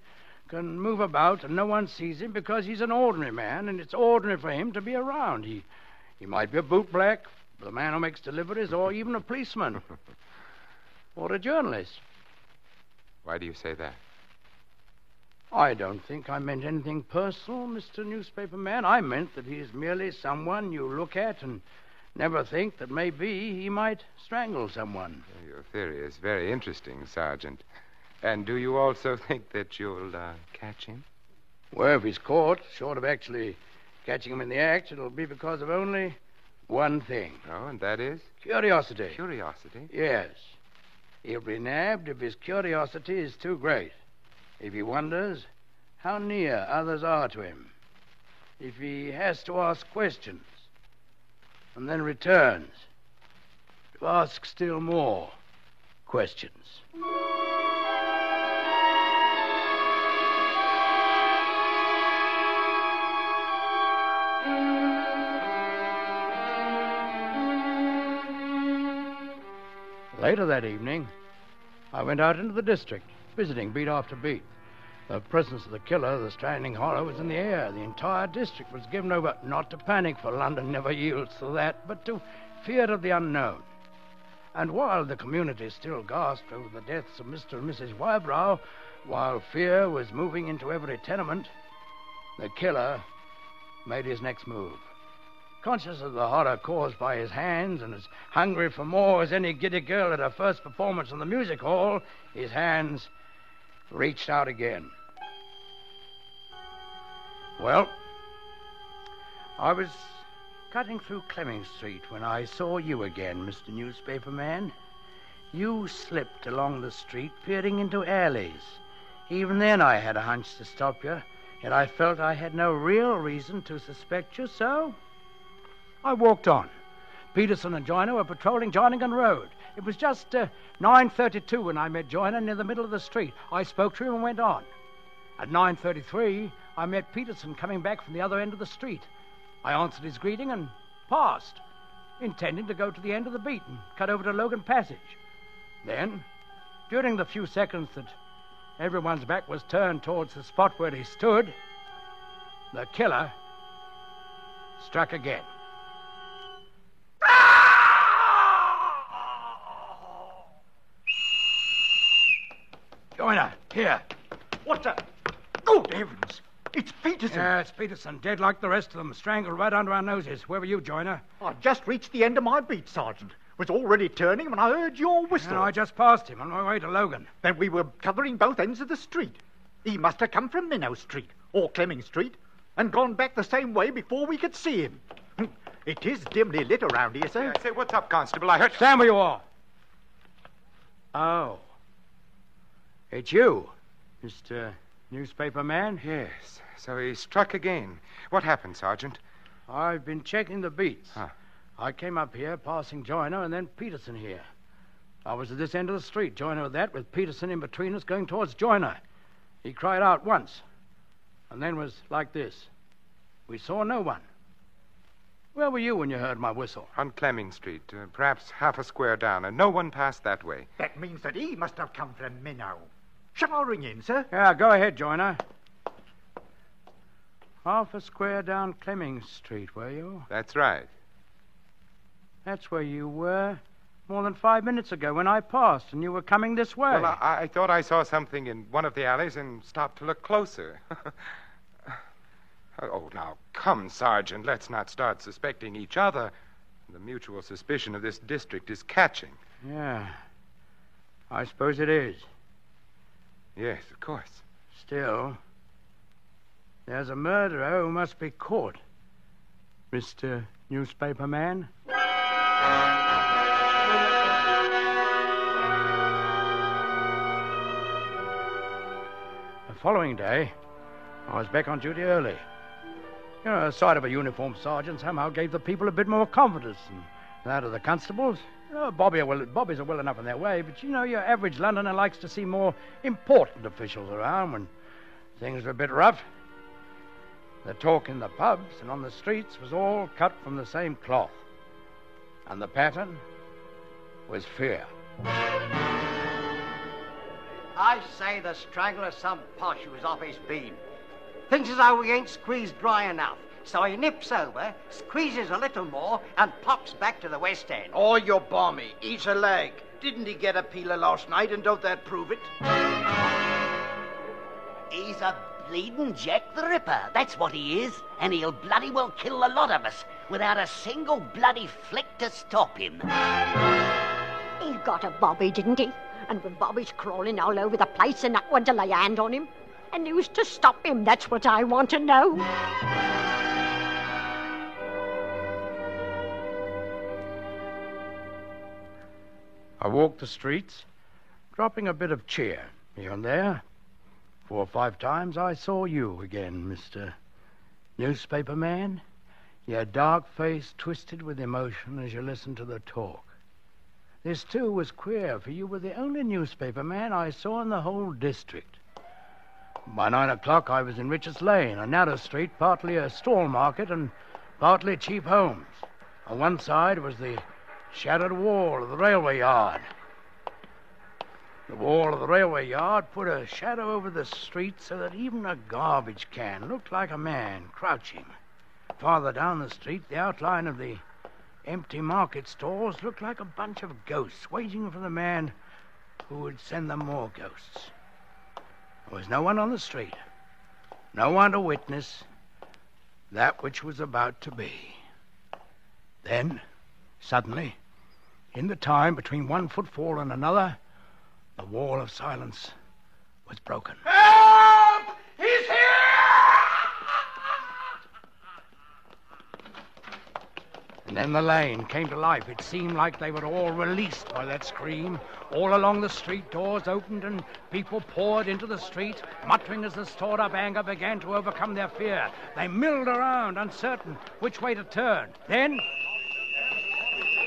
can move about and no one sees him because he's an ordinary man and it's ordinary for him to be around. He, he might be a bootblack, the man who makes deliveries, or even a policeman, or a journalist. Why do you say that? I don't think I meant anything personal, Mr. Newspaper Man. I meant that he is merely someone you look at and never think that maybe he might strangle someone. Your theory is very interesting, Sergeant. And do you also think that you'll uh, catch him? Well, if he's caught, short of actually catching him in the act, it'll be because of only one thing. Oh, and that is? Curiosity. Curiosity? Yes. He'll be nabbed if his curiosity is too great. If he wonders how near others are to him. If he has to ask questions and then returns to ask still more questions. Later that evening, I went out into the district, visiting beat after beat. The presence of the killer, the stranding horror, was in the air. The entire district was given over not to panic, for London never yields to that, but to fear of the unknown. And while the community still gasped over the deaths of Mr. and Mrs. Wybrow, while fear was moving into every tenement, the killer made his next move. Conscious of the horror caused by his hands and as hungry for more as any giddy girl at her first performance in the music hall, his hands reached out again. Well, I was cutting through Clemming Street when I saw you again, Mr. Newspaper Man. You slipped along the street, peering into alleys. Even then, I had a hunch to stop you, yet I felt I had no real reason to suspect you, so I walked on. Peterson and Joyner were patrolling Jarningan Road. It was just uh, 9.32 when I met Joyner near the middle of the street. I spoke to him and went on. At 9.33, I met Peterson coming back from the other end of the street. I answered his greeting and passed, intending to go to the end of the beat and cut over to Logan Passage. Then, during the few seconds that everyone's back was turned towards the spot where he stood, the killer struck again. Joyner, here. What the? Good heavens! It's Peterson. Yeah, it's Peterson, dead like the rest of them, strangled right under our noses. Where were you, Joyner? I just reached the end of my beat, Sergeant. Was already turning when I heard your whistle. No, I just passed him on my way to Logan. Then we were covering both ends of the street. He must have come from Minnow Street or Clemming Street and gone back the same way before we could see him. It is dimly lit around here, sir. say, what's up, Constable? I heard. Stand where you are. Oh. It's you, Mr. Newspaper Man? Yes. So he struck again. What happened, Sergeant? I've been checking the beats. Huh. I came up here, passing Joyner, and then Peterson here. I was at this end of the street, Joyner at that, with Peterson in between us, going towards Joyner. He cried out once, and then was like this. We saw no one. Where were you when you heard my whistle? On Clemming Street, uh, perhaps half a square down, and no one passed that way. That means that he must have come from Minnow. Shall I ring in, sir? Yeah, go ahead, Joyner. Half a square down Clemming Street, were you? That's right. That's where you were more than five minutes ago when I passed and you were coming this way. Well, I, I thought I saw something in one of the alleys and stopped to look closer. oh, now, come, Sergeant. Let's not start suspecting each other. The mutual suspicion of this district is catching. Yeah. I suppose it is. Yes, of course. Still, there's a murderer who must be caught. Mr. Newspaper Man? The following day, I was back on duty early. You know, the sight of a uniformed sergeant somehow gave the people a bit more confidence than that of the constables. Oh, Bobby are well, Bobbies are well enough in their way, but you know, your average Londoner likes to see more important officials around when things are a bit rough. The talk in the pubs and on the streets was all cut from the same cloth. And the pattern was fear. I say the strangler's some posh who's off his bean. Thinks as how we ain't squeezed dry enough. So he nips over, squeezes a little more, and pops back to the West End. Oh, you're balmy. He's a leg. Didn't he get a peeler last night, and don't that prove it? He's a bleeding Jack the Ripper. That's what he is. And he'll bloody well kill a lot of us without a single bloody flick to stop him. He got a Bobby, didn't he? And with Bobby's crawling all over the place and not one to lay hand on him. And who's to stop him? That's what I want to know. I walked the streets, dropping a bit of cheer here and there. Four or five times I saw you again, Mr. Newspaper Man, your dark face twisted with emotion as you listened to the talk. This, too, was queer, for you were the only newspaper man I saw in the whole district. By nine o'clock, I was in Richards Lane, a narrow street, partly a stall market and partly cheap homes. On one side was the shattered wall of the railway yard. The wall of the railway yard put a shadow over the street so that even a garbage can looked like a man crouching. Farther down the street, the outline of the empty market stalls looked like a bunch of ghosts waiting for the man who would send them more ghosts. There was no one on the street, no one to witness that which was about to be. Then, suddenly, in the time between one footfall and another, the wall of silence was broken. Help! He's here! And then the lane came to life. It seemed like they were all released by that scream. All along the street, doors opened and people poured into the street, muttering as the stored up anger began to overcome their fear. They milled around, uncertain which way to turn. Then.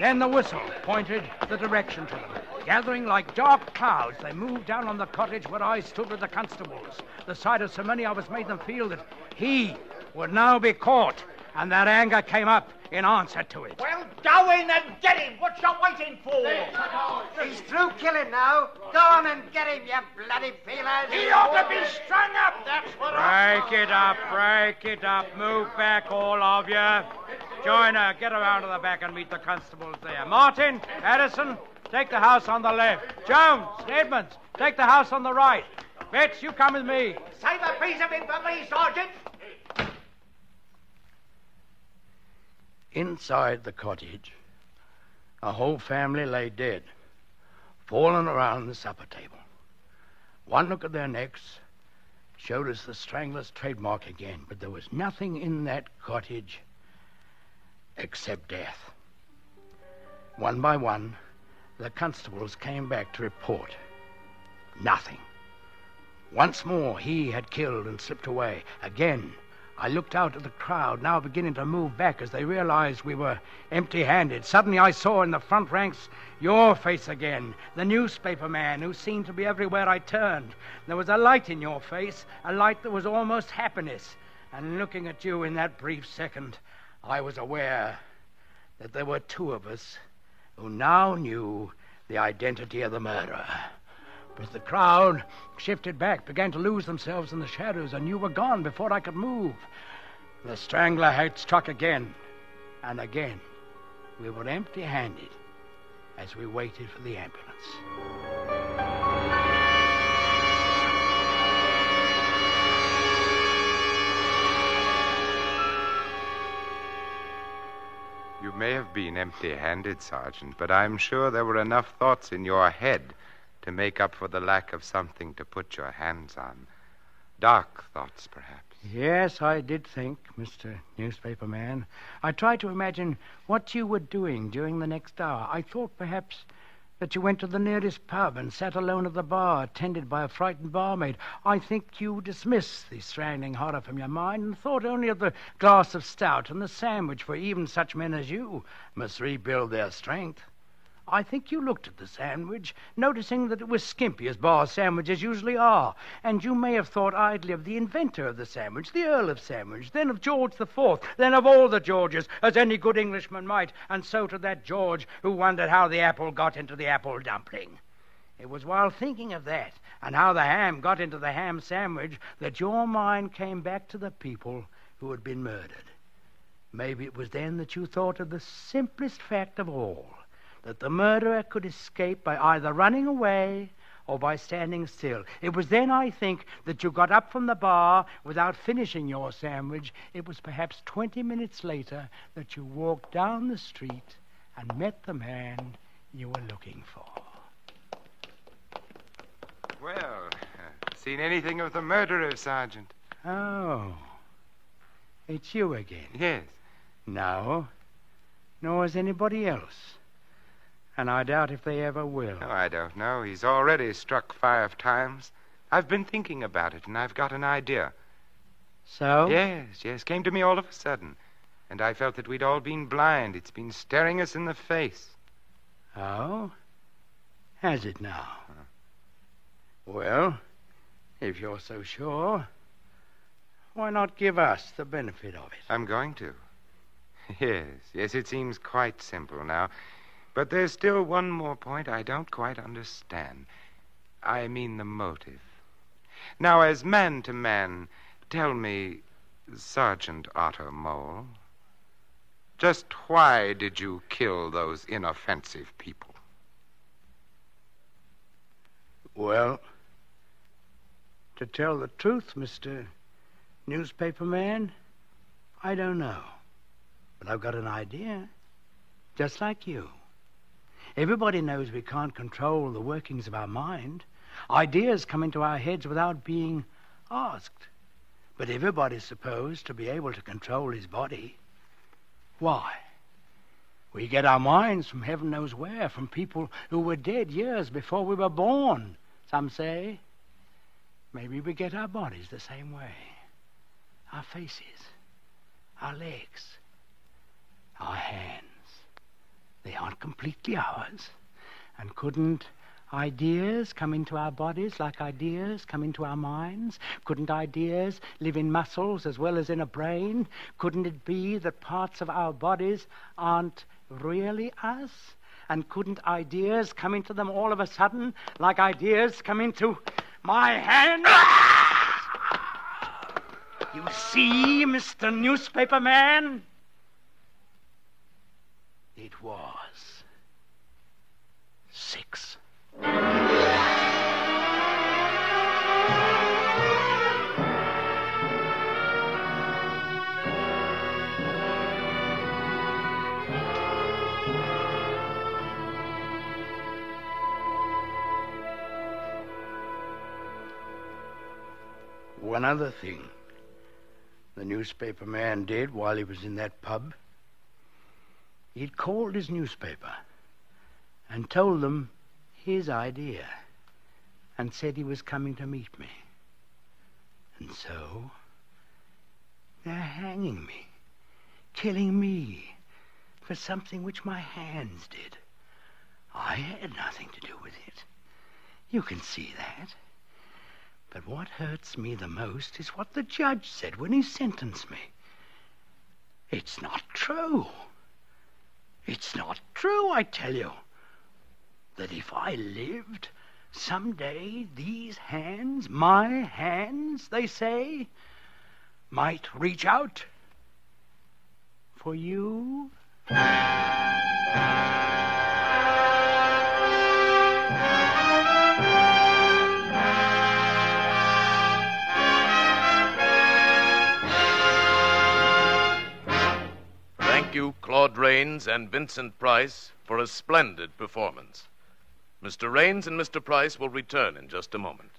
Then the whistle pointed the direction to them. Gathering like dark clouds, they moved down on the cottage where I stood with the constables. The sight of so many of us made them feel that he would now be caught, and that anger came up in answer to it. Well, go in and get him. What you waiting for? He's through killing now. Go on and get him, you bloody feelers. He ought to be strung up. That's what I... Break it up, break it up. Move back, all of you. Joyner, get around to the back and meet the constables there. Martin, Addison, take the house on the left. Jones, Edmonds, take the house on the right. Betts, you come with me. Save a piece of it for me, Sergeant. Inside the cottage, a whole family lay dead, fallen around the supper table. One look at their necks showed us the strangler's trademark again, but there was nothing in that cottage except death. One by one, the constables came back to report. Nothing. Once more, he had killed and slipped away. Again, I looked out at the crowd, now beginning to move back as they realized we were empty handed. Suddenly, I saw in the front ranks your face again, the newspaper man who seemed to be everywhere I turned. There was a light in your face, a light that was almost happiness. And looking at you in that brief second, I was aware that there were two of us who now knew the identity of the murderer. But the crowd shifted back, began to lose themselves in the shadows, and you were gone before I could move. The strangler had struck again, and again. We were empty handed as we waited for the ambulance. May have been empty handed, Sergeant, but I'm sure there were enough thoughts in your head to make up for the lack of something to put your hands on. Dark thoughts, perhaps. Yes, I did think, Mr. Newspaper Man. I tried to imagine what you were doing during the next hour. I thought perhaps that you went to the nearest pub and sat alone at the bar, attended by a frightened barmaid. I think you dismissed the strangling horror from your mind and thought only of the glass of stout and the sandwich, for even such men as you must rebuild their strength. I think you looked at the sandwich, noticing that it was skimpy as bar sandwiches usually are, and you may have thought idly of the inventor of the sandwich, the Earl of Sandwich, then of George the Fourth, then of all the Georges, as any good Englishman might, and so to that George who wondered how the apple got into the apple dumpling. It was while thinking of that and how the ham got into the ham sandwich that your mind came back to the people who had been murdered. Maybe it was then that you thought of the simplest fact of all that the murderer could escape by either running away or by standing still. It was then, I think, that you got up from the bar without finishing your sandwich. It was perhaps 20 minutes later that you walked down the street and met the man you were looking for. Well, uh, seen anything of the murderer, Sergeant? Oh, it's you again. Yes. No, nor is anybody else. And I doubt if they ever will. Oh, I don't know. He's already struck five times. I've been thinking about it, and I've got an idea. So? Yes, yes. Came to me all of a sudden. And I felt that we'd all been blind. It's been staring us in the face. Oh? Has it now? Well, if you're so sure, why not give us the benefit of it? I'm going to. Yes, yes, it seems quite simple now. But there's still one more point I don't quite understand. I mean the motive. Now, as man to man, tell me, Sergeant Ottermole, just why did you kill those inoffensive people? Well, to tell the truth, Mr. Newspaper Man, I don't know. But I've got an idea, just like you. Everybody knows we can't control the workings of our mind. Ideas come into our heads without being asked. But everybody's supposed to be able to control his body. Why? We get our minds from heaven knows where, from people who were dead years before we were born, some say. Maybe we get our bodies the same way. Our faces, our legs, our hands. They aren't completely ours. And couldn't ideas come into our bodies like ideas come into our minds? Couldn't ideas live in muscles as well as in a brain? Couldn't it be that parts of our bodies aren't really us? And couldn't ideas come into them all of a sudden like ideas come into my hand? You see, Mr. Newspaper Man? It was six. One other thing the newspaper man did while he was in that pub. He'd called his newspaper and told them his idea and said he was coming to meet me. And so they're hanging me, killing me for something which my hands did. I had nothing to do with it. You can see that. But what hurts me the most is what the judge said when he sentenced me. It's not true. It's not true, I tell you. That if I lived, someday these hands, my hands, they say, might reach out for you. Thank you, Claude Rains and Vincent Price, for a splendid performance. Mr. Rains and Mr. Price will return in just a moment.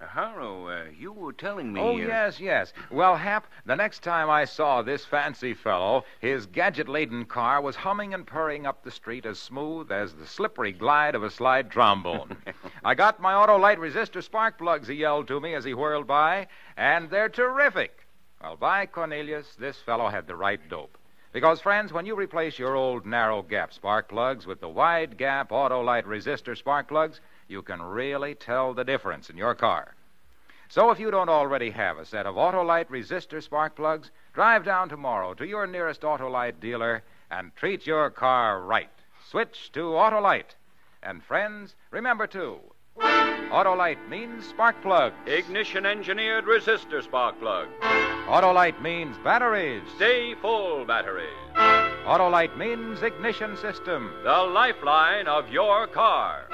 Uh, Harlow, uh, you were telling me. Oh, uh, yes, yes. Well, Hap, the next time I saw this fancy fellow, his gadget laden car was humming and purring up the street as smooth as the slippery glide of a slide trombone. I got my Autolite resistor spark plugs, he yelled to me as he whirled by, and they're terrific. Well, by Cornelius, this fellow had the right dope. Because, friends, when you replace your old narrow gap spark plugs with the wide gap Autolite resistor spark plugs, you can really tell the difference in your car. So if you don't already have a set of Autolite resistor spark plugs, drive down tomorrow to your nearest Autolite dealer and treat your car right. Switch to Autolite. And friends, remember too, Autolite means spark plug. Ignition engineered resistor spark plug. Autolite means batteries. Stay full batteries. Autolite means ignition system. The lifeline of your car.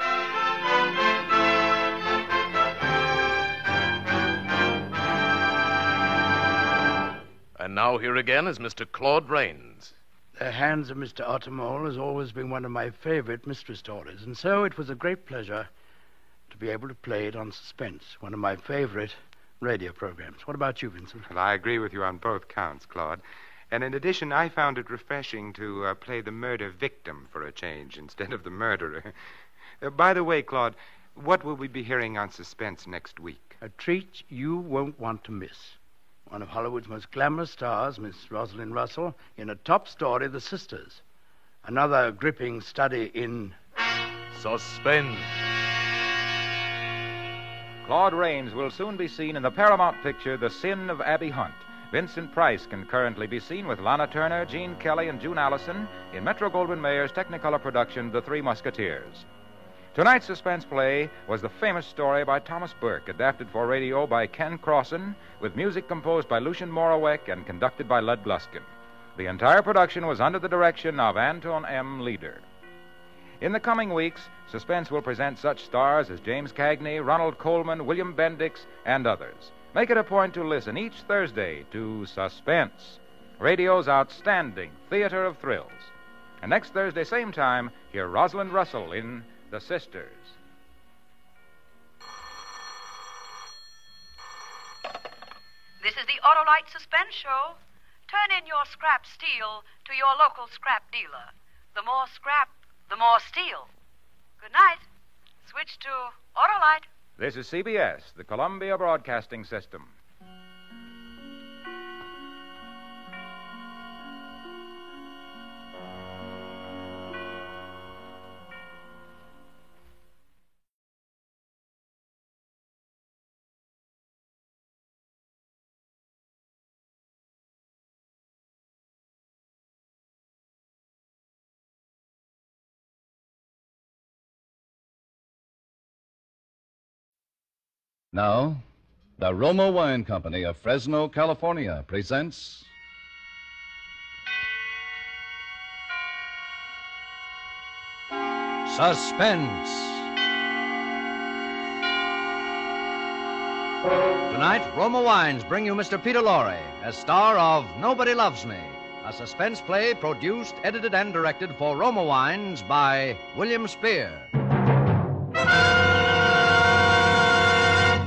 And now here again is Mr. Claude Rains. The Hands of Mr. Ottermole has always been one of my favorite mystery stories, and so it was a great pleasure to be able to play it on Suspense, one of my favorite radio programs. What about you, Vincent? Well, I agree with you on both counts, Claude. And in addition, I found it refreshing to uh, play the murder victim for a change instead of the murderer. Uh, by the way, Claude, what will we be hearing on Suspense next week? A treat you won't want to miss. One of Hollywood's most glamorous stars, Miss Rosalind Russell, in a top story, The Sisters. Another gripping study in Suspense. Claude Rains will soon be seen in the Paramount picture The Sin of Abby Hunt. Vincent Price can currently be seen with Lana Turner, Gene Kelly, and June Allyson in Metro Goldwyn Mayer's Technicolor production The Three Musketeers. Tonight's suspense play was the famous story by Thomas Burke, adapted for radio by Ken Crossen, with music composed by Lucien Moraweck and conducted by Lud Gluskin. The entire production was under the direction of Anton M. Leader. In the coming weeks, Suspense will present such stars as James Cagney, Ronald Colman, William Bendix, and others. Make it a point to listen each Thursday to Suspense, radio's outstanding theater of thrills. And next Thursday, same time, hear Rosalind Russell in The Sisters. This is the Autolite Suspense Show. Turn in your scrap steel to your local scrap dealer. The more scrap, the more steel. Good night. Switch to Autolite. This is CBS, the Columbia Broadcasting System. Now, the Roma Wine Company of Fresno, California presents. Suspense. Tonight, Roma Wines bring you Mr. Peter Lorre as star of Nobody Loves Me, a suspense play produced, edited, and directed for Roma Wines by William Spier.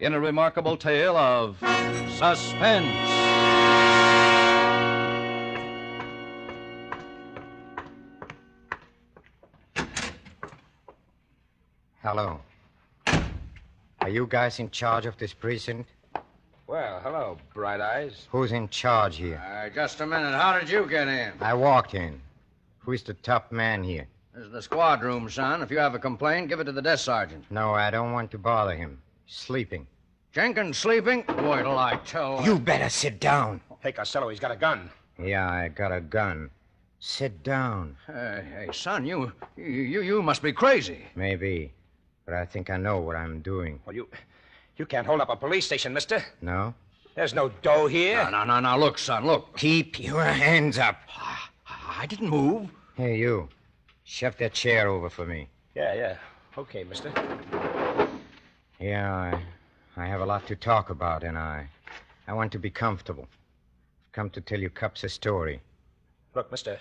in a remarkable tale of suspense. Hello. Are you guys in charge of this precinct? Well, hello, Bright Eyes. Who's in charge here? Uh, just a minute. How did you get in? I walked in. Who's the top man here? This is the squad room, son. If you have a complaint, give it to the desk sergeant. No, I don't want to bother him. He's sleeping. Jenkins sleeping? Boy, till I tell. You better sit down. Hey, Costello, he's got a gun. Yeah, I got a gun. Sit down. Hey, hey, son, you, you, you must be crazy. Maybe. But I think I know what I'm doing. Well, you, you can't hold up a police station, mister. No? There's no dough here. No, no, no, no. Look, son, look. Keep your hands up. Ah, I didn't move. Hey, you. Shove that chair over for me. Yeah, yeah. Okay, mister. Yeah, I, I have a lot to talk about, and I, I want to be comfortable. I've come to tell you cops a story. Look, mister.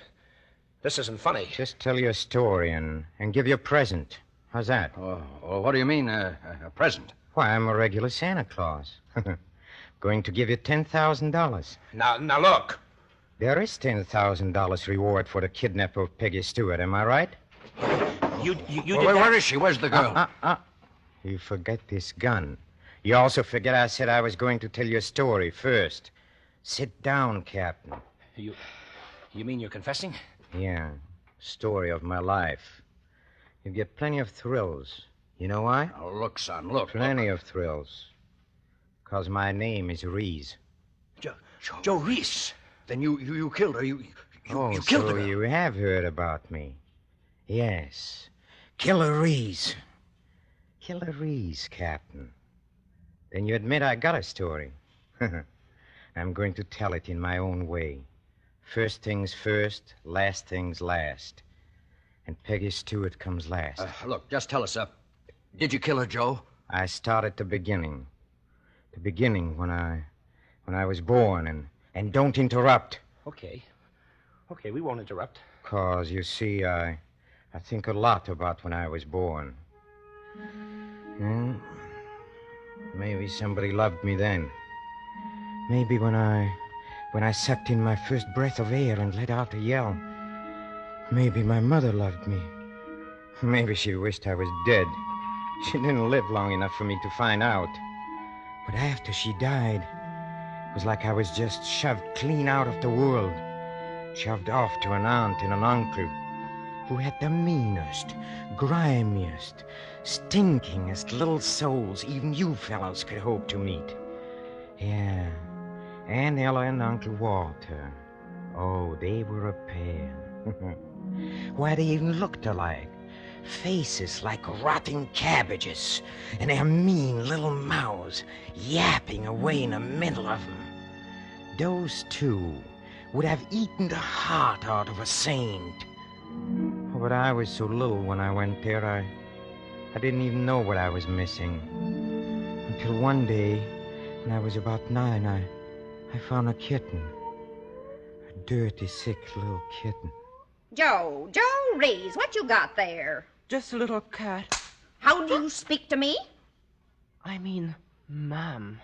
This isn't funny. Just tell your story and, and give you a present. How's that? Oh, well, what do you mean, uh, a present? Why, I'm a regular Santa Claus. Going to give you $10,000. Now, now look. There is $10,000 reward for the kidnapper of Peggy Stewart, am I right? You, you, you did Where is she? Where's the girl? Uh, uh, uh. You forget this gun. You also forget I said I was going to tell you a story first. Sit down, Captain. You, you mean you're confessing? Yeah, story of my life. You get plenty of thrills. You know why? Oh, look, son, look. Plenty of thrills. Because my name is Reese. Joe, Joe Reese. Then you, you, you killed her. You, you, oh, you killed so her. you have heard about me. Yes. Killer Reese. Killer Reese, Captain. Then you admit I got a story. I'm going to tell it in my own way. First things first, last things last. And Peggy Stewart comes last. Uh, look, just tell us, uh, did you kill her, Joe? I start at the beginning. The beginning when I when I was born and and don't interrupt. Okay. Okay, we won't interrupt. Cause you see, I I think a lot about when I was born. Hmm? Maybe somebody loved me then. Maybe when I when I sucked in my first breath of air and let out a yell. Maybe my mother loved me. Maybe she wished I was dead. She didn't live long enough for me to find out. But after she died, it was like I was just shoved clean out of the world. Shoved off to an aunt and an uncle who had the meanest, grimiest, stinkingest little souls even you fellows could hope to meet. Yeah, Aunt Ella and Uncle Walter. Oh, they were a pair. Why, they even looked alike. Faces like rotting cabbages, and their mean little mouths yapping away in the middle of them. Those two would have eaten the heart out of a saint. But I was so little when I went there, I, I didn't even know what I was missing. Until one day, when I was about nine, I, I found a kitten. A dirty, sick little kitten. Joe, Joe Reese, what you got there? Just a little cat. How do you speak to me? I mean, ma'am.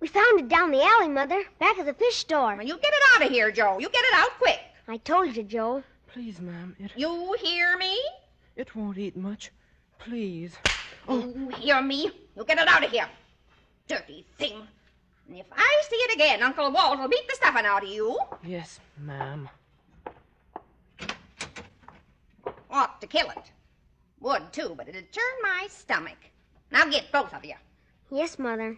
We found it down the alley, Mother, back of the fish store. Well, you get it out of here, Joe. You get it out quick. I told you, Joe. Please, ma'am. It You hear me? it won't eat much. Please. Oh. You hear me? You get it out of here. Dirty thing. And if I see it again, Uncle Walt will beat the stuffing out of you. Yes, ma'am. Ought to kill it. Would, too, but it'd turn my stomach. Now get both of you. Yes, Mother.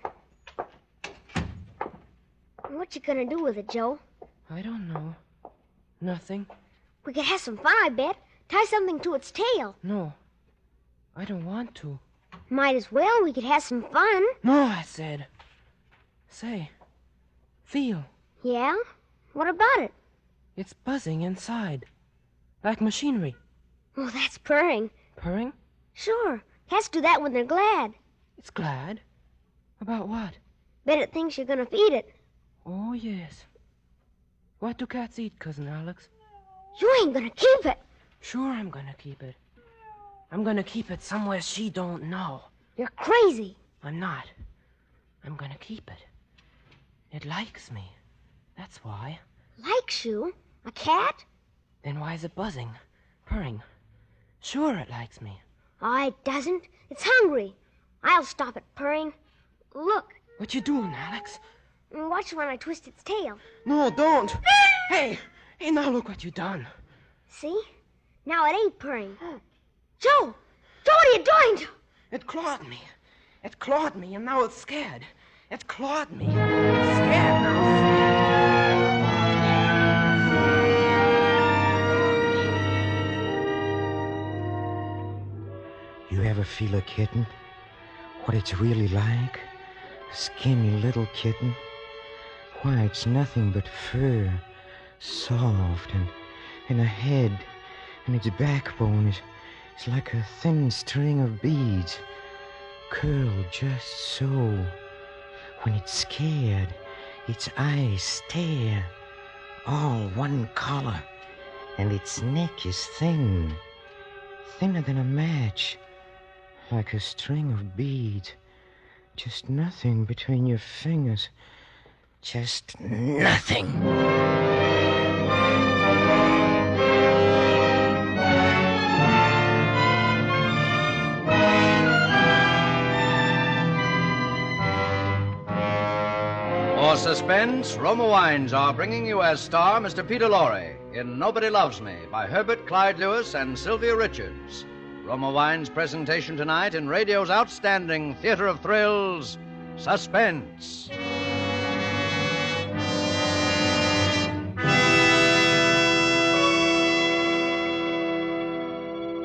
What you gonna do with it, Joe? I don't know. Nothing. We could have some fun, I bet. Tie something to its tail. No. I don't want to. Might as well. We could have some fun. No, I said. Say. Feel. Yeah? What about it? It's buzzing inside. Like machinery. Oh, that's purring. Purring? Sure. Cats do that when they're glad. It's glad. About what? Bet it thinks you're gonna feed it. Oh, yes. What do cats eat, Cousin Alex? You ain't gonna keep it. Sure, I'm gonna keep it. I'm gonna keep it somewhere she don't know. You're crazy. I'm not. I'm gonna keep it. It likes me. That's why. Likes you? A cat? Then why is it buzzing? Purring? Sure, it likes me. Oh, it doesn't. It's hungry. I'll stop it purring. Look. What you doing, Alex? Watch when I twist its tail. No, don't. hey, hey, now look what you done. See? Now it ain't purring. Joe! Joe, what are you doing? It clawed me. It clawed me, and now it's scared. It clawed me. It's scared now. You ever feel a kitten? What it's really like? A skinny little kitten? Why, it's nothing but fur. Soft and, and a head. And its backbone is, is like a thin string of beads. Curled just so. When it's scared, its eyes stare. All one color. And its neck is thin, thinner than a match, like a string of beads. Just nothing between your fingers. Just nothing. Suspense, Roma Wines are bringing you as star Mr. Peter Lorre in Nobody Loves Me by Herbert Clyde Lewis and Sylvia Richards. Roma Wines' presentation tonight in radio's outstanding theater of thrills, Suspense.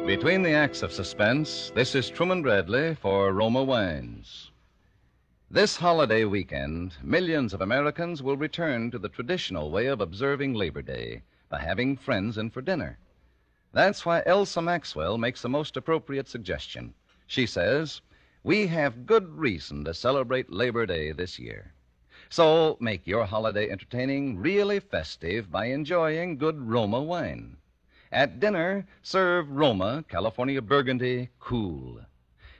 Between the acts of suspense, this is Truman Bradley for Roma Wines. This holiday weekend, millions of Americans will return to the traditional way of observing Labor Day by having friends in for dinner. That's why Elsa Maxwell makes the most appropriate suggestion. She says, We have good reason to celebrate Labor Day this year. So make your holiday entertaining really festive by enjoying good Roma wine. At dinner, serve Roma California Burgundy cool.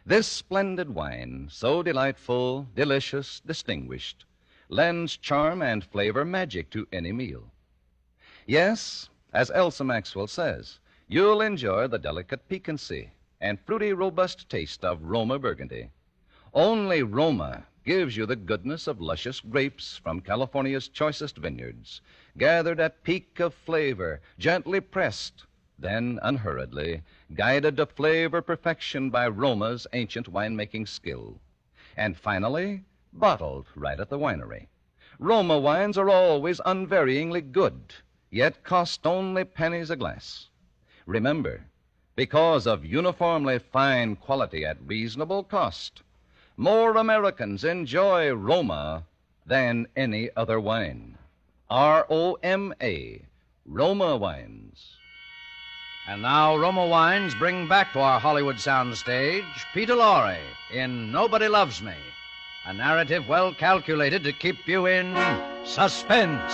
This splendid wine, so delightful, delicious, distinguished, lends charm and flavor magic to any meal. Yes, as Elsa Maxwell says, you'll enjoy the delicate piquancy and fruity, robust taste of Roma Burgundy. Only Roma gives you the goodness of luscious grapes from California's choicest vineyards, gathered at peak of flavor, gently pressed, then unhurriedly, guided to flavor perfection by Roma's ancient winemaking skill, and finally, bottled right at the winery. Roma wines are always unvaryingly good, yet cost only pennies a glass. Remember, because of uniformly fine quality at reasonable cost, more Americans enjoy Roma than any other wine. R O M A, Roma wines. And now Roma Wines bring back to our Hollywood soundstage Peter Lorre in Nobody Loves Me, a narrative well calculated to keep you in suspense.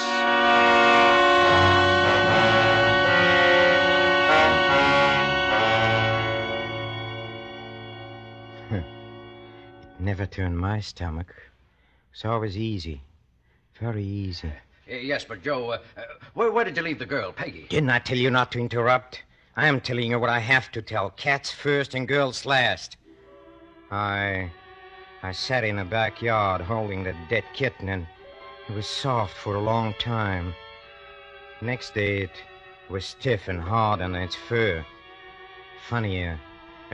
it never turned my stomach. It's always easy. Very easy. Uh, yes, but Joe, uh, uh, where, where did you leave the girl, Peggy? Didn't I tell you not to interrupt? I am telling you what I have to tell. Cats first and girls last. I. I sat in the backyard holding the dead kitten, and it was soft for a long time. Next day, it was stiff and hard on its fur. Funny, a,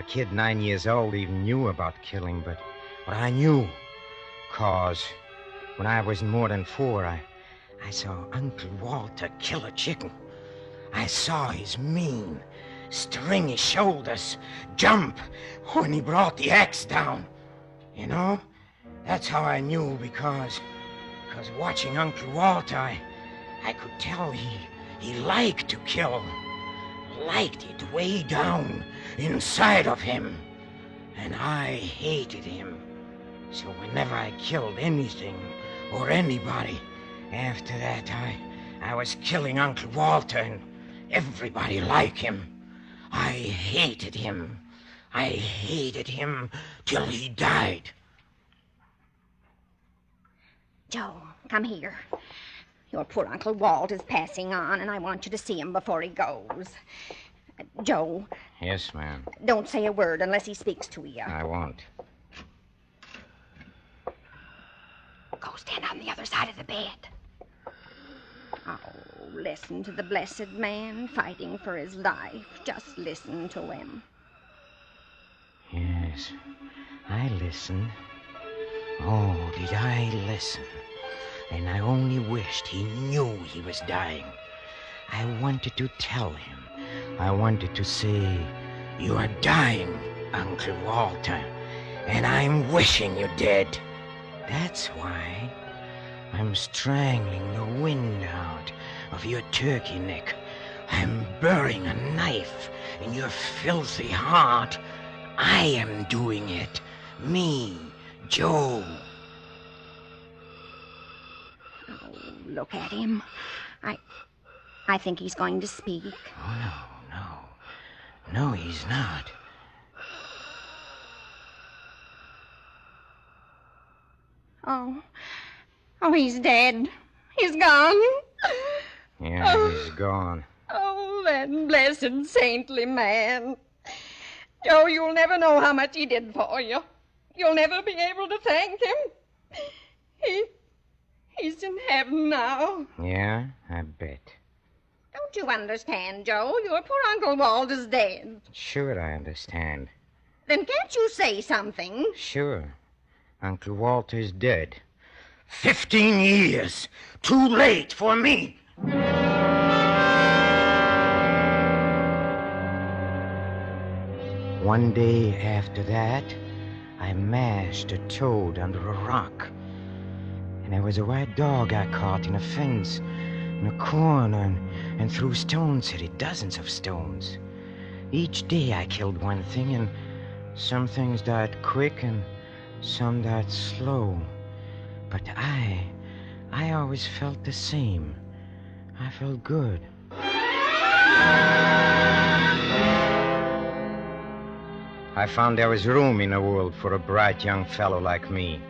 kid nine years old even knew about killing, but, but I knew. Cause when I was more than four, I, I saw Uncle Walter kill a chicken. I saw his mean, stringy shoulders jump when he brought the axe down. You know, that's how I knew because, because watching Uncle Walter, I, I could tell he, he liked to kill, liked it way down inside of him, and I hated him. So whenever I killed anything or anybody, after that I, I was killing Uncle Walter and everybody like him. I hated him. I hated him till he died. Joe, come here. Your poor Uncle Walt is passing on, and I want you to see him before he goes. Uh, Joe, Yes, ma'am. don't say a word unless he speaks to you. I won't. Go stand on the other side of the bed. Oh, listen to the blessed man fighting for his life. Just listen to him. Yes, I listen. Oh, did I listen? And I only wished he knew he was dying. I wanted to tell him. I wanted to say, You are dying, Uncle Walter, and I'm wishing you dead. That's why I'm strangling the wind out of your turkey neck. I'm burying a knife in your filthy heart. I am doing it. Me, Joe. Oh, look at him. I. I think he's going to speak. Oh, no, no. No, he's not. Oh. Oh, he's dead. He's gone. Yeah, Oh. he's gone. Oh, that blessed saintly man. Joe, you'll never know how much he did for you. You'll never be able to thank him. He. He's in heaven now. Yeah, I bet. Don't you understand, Joe? Your poor Uncle Walt is dead. Sure, I understand. Then can't you say something? Sure. Uncle Walter's dead. Fifteen years. Too late for me. One day after that, I mashed a toad under a rock. And there was a white dog I caught in a fence, in a corner, and, and threw stones at it, dozens of stones. Each day I killed one thing, and some things died quick, and some died slow. But I, I always felt the same. I felt good. I found there was room in the world for a bright young fellow like me.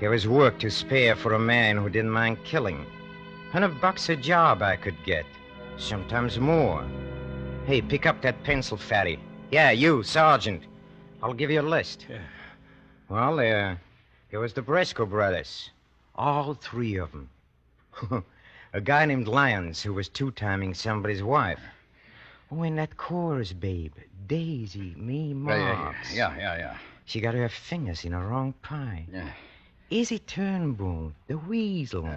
There was work to spare for a man who didn't mind killing. Hundred bucks a job I could get. Sometimes more. Hey, pick up that pencil, Fatty. Yeah, you, Sergeant. I'll give you a list. Well, there, there was the Bresco brothers. All three of them. a guy named Lyons who was two-timing somebody's wife. Oh, and that chorus babe, Daisy, me, Marks. yeah, yeah, yeah, yeah. She got her fingers in the wrong pie. Yeah. Izzy Turnbull, the weasel.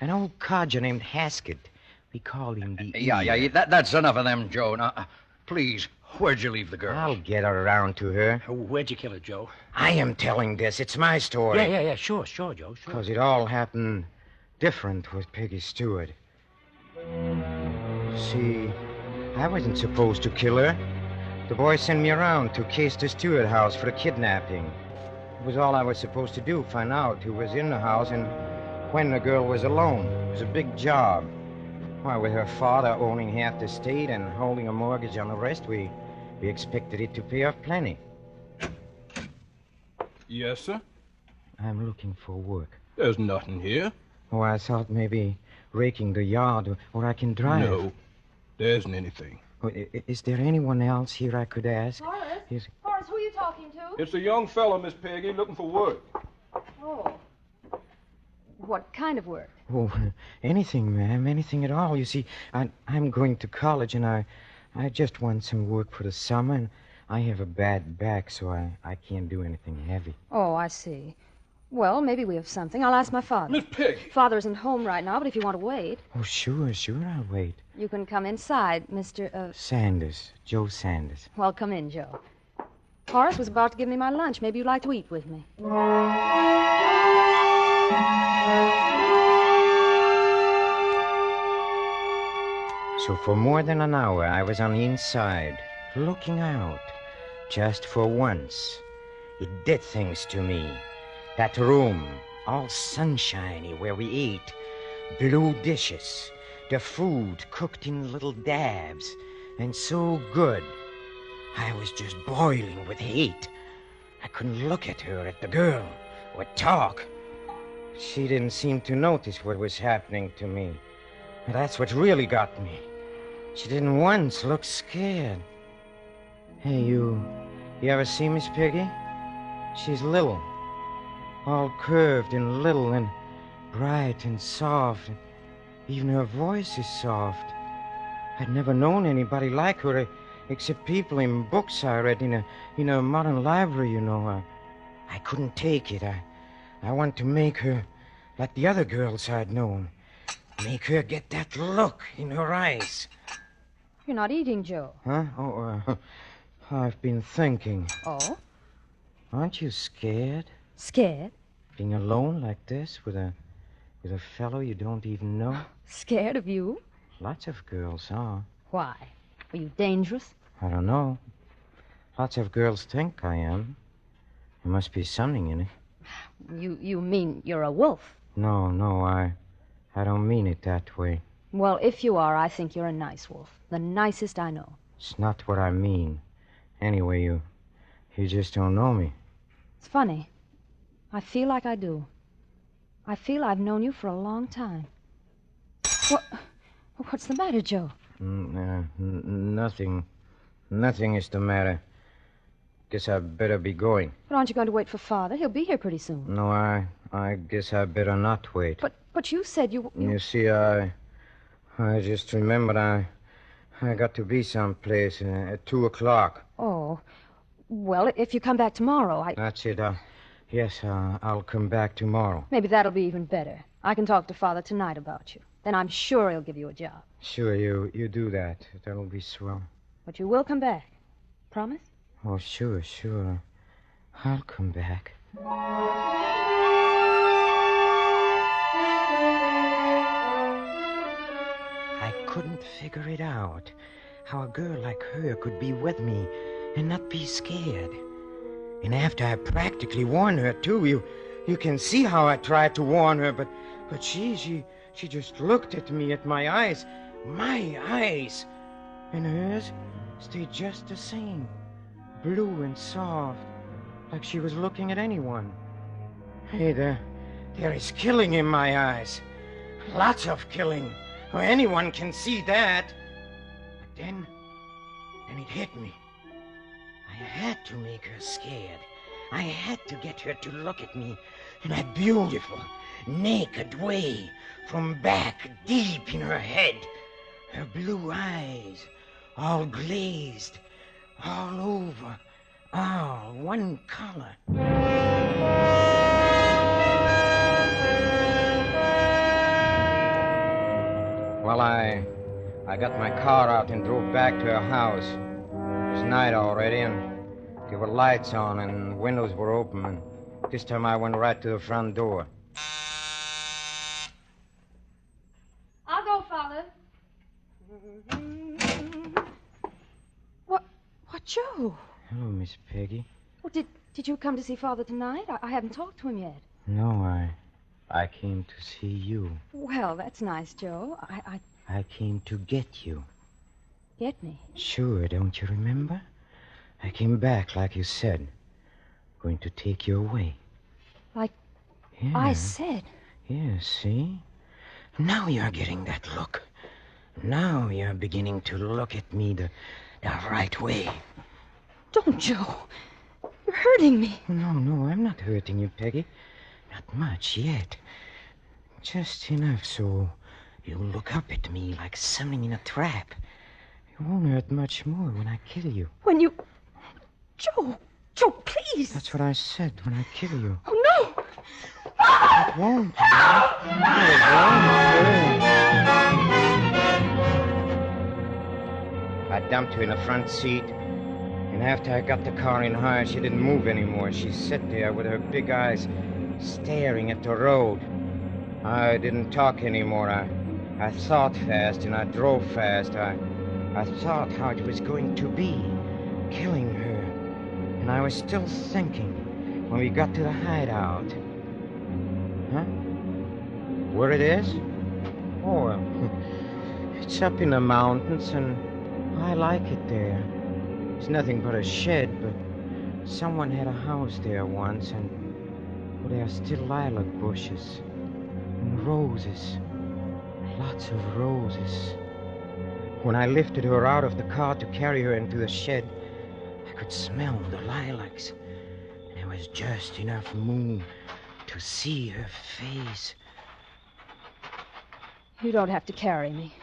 An old codger named Haskett. We call him the Yeah, yeah, yeah, that, that's enough of them, Joe. Now, uh, please, where'd you leave the girl? I'll get around to her. Uh, where'd you kill her, Joe? I am telling this. It's my story. Yeah, yeah, yeah. Sure, sure, Joe. Sure. Because it all happened different with Peggy Stewart. See, I wasn't supposed to kill her. The boy sent me around to case the Stewart house for the kidnapping. It was all I was supposed to do, find out who was in the house and when the girl was alone. It was a big job. Why, with her father owning half the state and holding a mortgage on the rest, we, we expected it to pay off plenty. Yes, sir. I'm looking for work. There's nothing here. Oh, I thought maybe raking the yard, or, or I can drive. No, there isn't anything. Oh, i- i- Is there anyone else here I could ask? Horace? Is- Horace, who are you talking to? It's a young fellow, Miss Peggy, looking for work. Oh. What kind of work? Oh, anything, ma'am, anything at all. You see, I, I'm going to college, and I, I just want some work for the summer, and I have a bad back, so I, I can't do anything heavy. Oh, I see. Well, maybe we have something. I'll ask my father. Miss Peggy. Father isn't home right now, but if you want to wait, Oh, sure, sure, I'll wait. you can come inside, Mr. Uh, Sanders, Joe Sanders. well, come in, Joe. Horace was about to give me my lunch. Maybe you'd like to eat with me. So for more than an hour, I was on the inside, looking out, just for once. It did things to me. That room, all sunshiny, where we ate, blue dishes, the food cooked in little dabs, and so good. I was just boiling with hate. I couldn't look at her, at the girl, or talk. She didn't seem to notice what was happening to me. That's what really got me. She didn't once look scared. Hey, you. You ever see Miss Peggy? She's little. All curved and little and bright and soft. Even her voice is soft. I'd never known anybody like her eh, except people in books I read in a in a modern library, you know. I, I couldn't take it. I I want to make her like the other girls I'd known. Make her get that look in her eyes. You're not eating, Joe. Huh? Oh, uh, I've been thinking. Oh? Aren't you scared? Scared? Being alone like this with a with a fellow you don't even know? Scared of you? Lots of girls are. Why? Are you dangerous? I don't know. Lots of girls think I am. There must be something in it. You you mean you're a wolf? No, no, I I don't mean it that way. Well, if you are, I think you're a nice wolf. The nicest I know. It's not what I mean. Anyway, you. You just don't know me. It's funny. I feel like I do. I feel I've known you for a long time. What? What's the matter, Joe? Mm, uh, n- nothing. Nothing is the matter. Guess I'd better be going. But aren't you going to wait for Father? He'll be here pretty soon. No, I. I guess I'd better not wait. But but you said you. You see, I. I just remembered I. I got to be someplace uh, at two o'clock. Oh, well, if you come back tomorrow, I That's it. Uh, yes, uh, I'll come back tomorrow. maybe that'll be even better. I can talk to Father tonight about you. Then I'm sure he'll give you a job. Sure, you you do that. That'll be swell. But you will come back. Promise? Oh, sure, sure. I'll come back. Couldn't figure it out. How a girl like her could be with me and not be scared. And after I practically warned her too, you you can see how I tried to warn her, but but she she she just looked at me at my eyes. My eyes. And hers stayed just the same. Blue and soft. Like she was looking at anyone. Hey, there there is killing in my eyes. Lots of killing. Well, anyone can see that. But then, then it hit me. I had to make her scared. I had to get her to look at me in that beautiful, naked way from back deep in her head. Her blue eyes, all glazed, all over, all one color. Well, I I got my car out and drove back to her house. It was night already, and there were lights on and windows were open. And this time I went right to the front door. I'll go, Father. What? What, Joe? Hello, Miss Peggy. Well, did did you come to see Father tonight? I, I haven't talked to him yet. No, I I came to see you. Well, that's nice, Joe. I, I I came to get you. get me. Sure, don't you remember? I came back like you said. Going to take you away. Like Yeah. I said. Yes, see? Now you're getting that look. Now you're beginning to look at me the, the right way. Don't, Joe. You're hurting me. No, no, I'm not hurting you, Peggy. Not much yet. Just enough so you'll look up at me like something in a trap. It won't hurt much more when I kill you. When you. Joe! Joe, please! That's what I said when I kill you. Oh, no! It won't. No, it won't. I dumped her in the front seat. And after I got the car in high, she didn't move anymore. She sat there with her big eyes staring at the road. I didn't talk anymore. I, I thought fast and I drove fast. I, I thought how it was going to be, killing her. And I was still thinking when we got to the hideout. Huh? Where it is? Oh, it's up in the mountains, and I like it there. It's nothing but a shed, but someone had a house there once, and there are still lilac bushes and roses. Lots of roses. When I lifted her out of the car to carry her into the shed, I could smell the lilacs. And there was just enough moon to see her face. You don't have to carry me.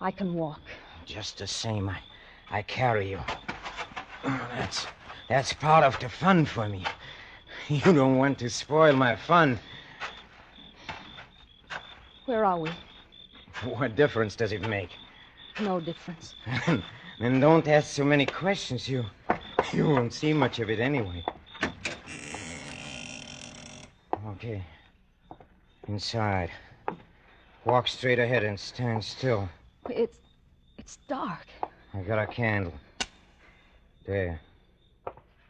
I can walk. Just the same, I, I carry you. That's that's part of the fun for me. You don't want to spoil my fun. Where are we? What difference does it make? No difference. then don't ask so many questions. You you won't see much of it anyway. Okay. Inside. Walk straight ahead and stand still. It's it's dark. I got a candle. There.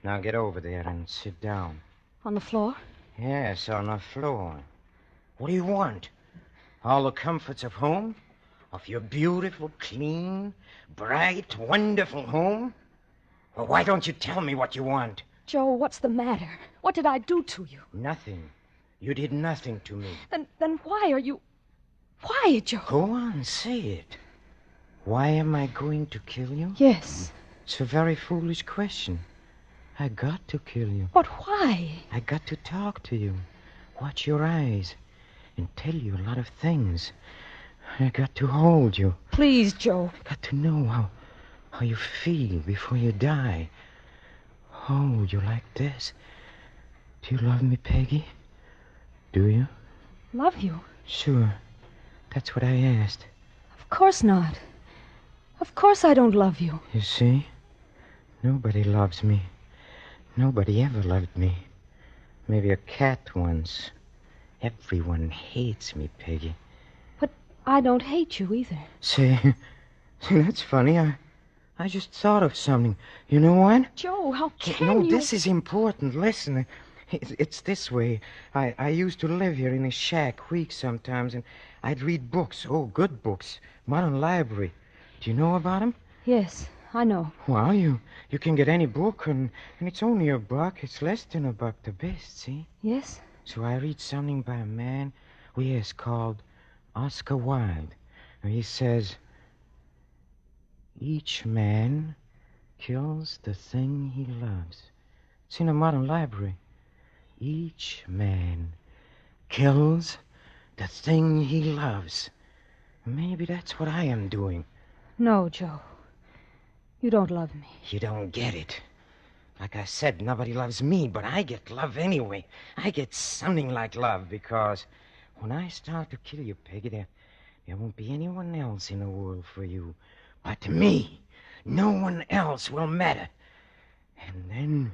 Now get over there and sit down. On the floor? Yes, on the floor. What do you want? All the comforts of home? Of your beautiful, clean, bright, wonderful home? Well, why don't you tell me what you want? Joe, what's the matter? What did I do to you? Nothing. You did nothing to me. Then, then why are you. Why, Joe? Go on, say it. Why am I going to kill you? Yes. It's a very foolish question. I got to kill you. But why? I got to talk to you, watch your eyes, and tell you a lot of things. I got to hold you. Please, Joe. I got to know how how you feel before you die. Hold you like this. Do you love me, Peggy? Do you? Love you? Sure. That's what I asked. Of course not. Of course I don't love you. You see? Nobody loves me. Nobody ever loved me. Maybe a cat once. Everyone hates me, Peggy. But I don't hate you either. See, see, that's funny. I, I just thought of something. You know what? Joe, how can no, you? this is important. Listen, it's, it's this way. I, I used to live here in a shack weeks sometimes, and I'd read books. Oh, good books. Modern library. Do you know about 'em? Yes, I know. Well, you you can get any book, and, and it's only a buck. It's less than a buck, the best, see? Yes? So I read something by a man, well, yes, called Oscar Wilde. And he says, Each man kills the thing he loves. It's in a modern library. Each man kills the thing he loves. Maybe that's what I am doing. No, Joe. You don't love me. You don't get it. Like I said, nobody loves me, but I get love anyway. I get something like love because when I start to kill you, Peggy, there, there won't be anyone else in the world for you but me. No one else will matter. And then,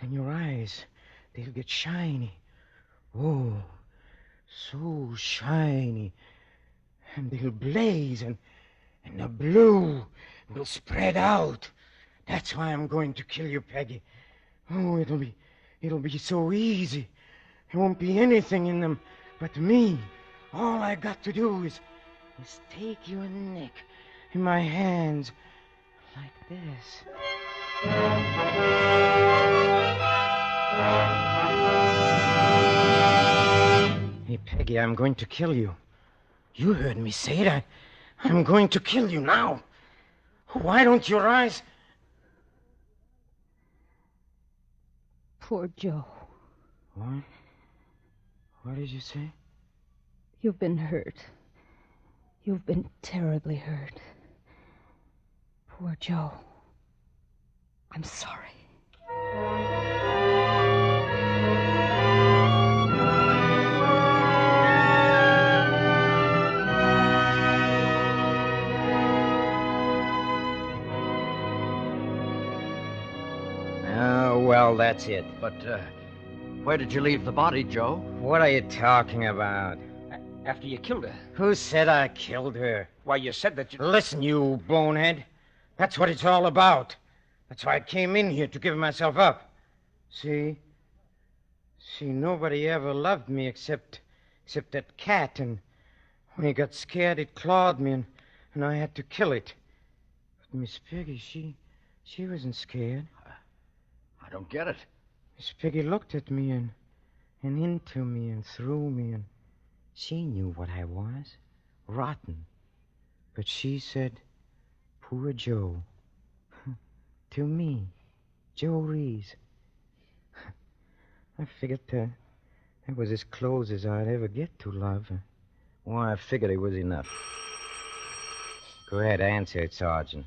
then your eyes, they'll get shiny. Oh, so shiny. And they'll blaze, and, and the blue will spread out. That's why I'm going to kill you, Peggy. Oh, it'll be it'll be so easy. There won't be anything in them but me. All I got to do is is take your neck in my hands like this. Hey, Peggy, I'm going to kill you. You heard me say it. I, I'm going to kill you now. Why don't you rise? Poor Joe. What? What did you say? You've been hurt. You've been terribly hurt. Poor Joe. I'm sorry. Well, that's it. But, uh, where did you leave the body, Joe? What are you talking about? After you killed her. Who said I killed her? Why, you said that you. Listen, you bonehead. That's what it's all about. That's why I came in here to give myself up. See? See, nobody ever loved me except except that cat, and when he got scared it clawed me and, and I had to kill it. But Miss Peggy, she she wasn't scared. I don't get it. Miss Peggy looked at me and and into me and through me and she knew what I was. Rotten. But she said, Poor Joe. to me, Joe Reese. I figured uh, that was as close as I'd ever get to love. Well, I figured it was enough. Go ahead, answer it, Sergeant.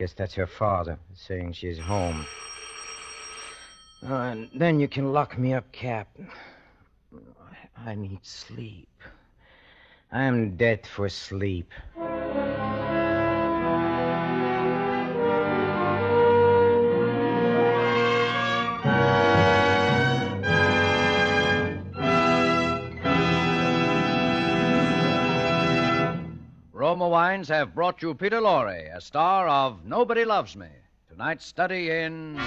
Guess that's her father saying she's home. Uh, and then you can lock me up, Captain. I need sleep. I'm dead for sleep. Roma Wines have brought you Peter Lorre, a star of Nobody Loves Me. Tonight's study in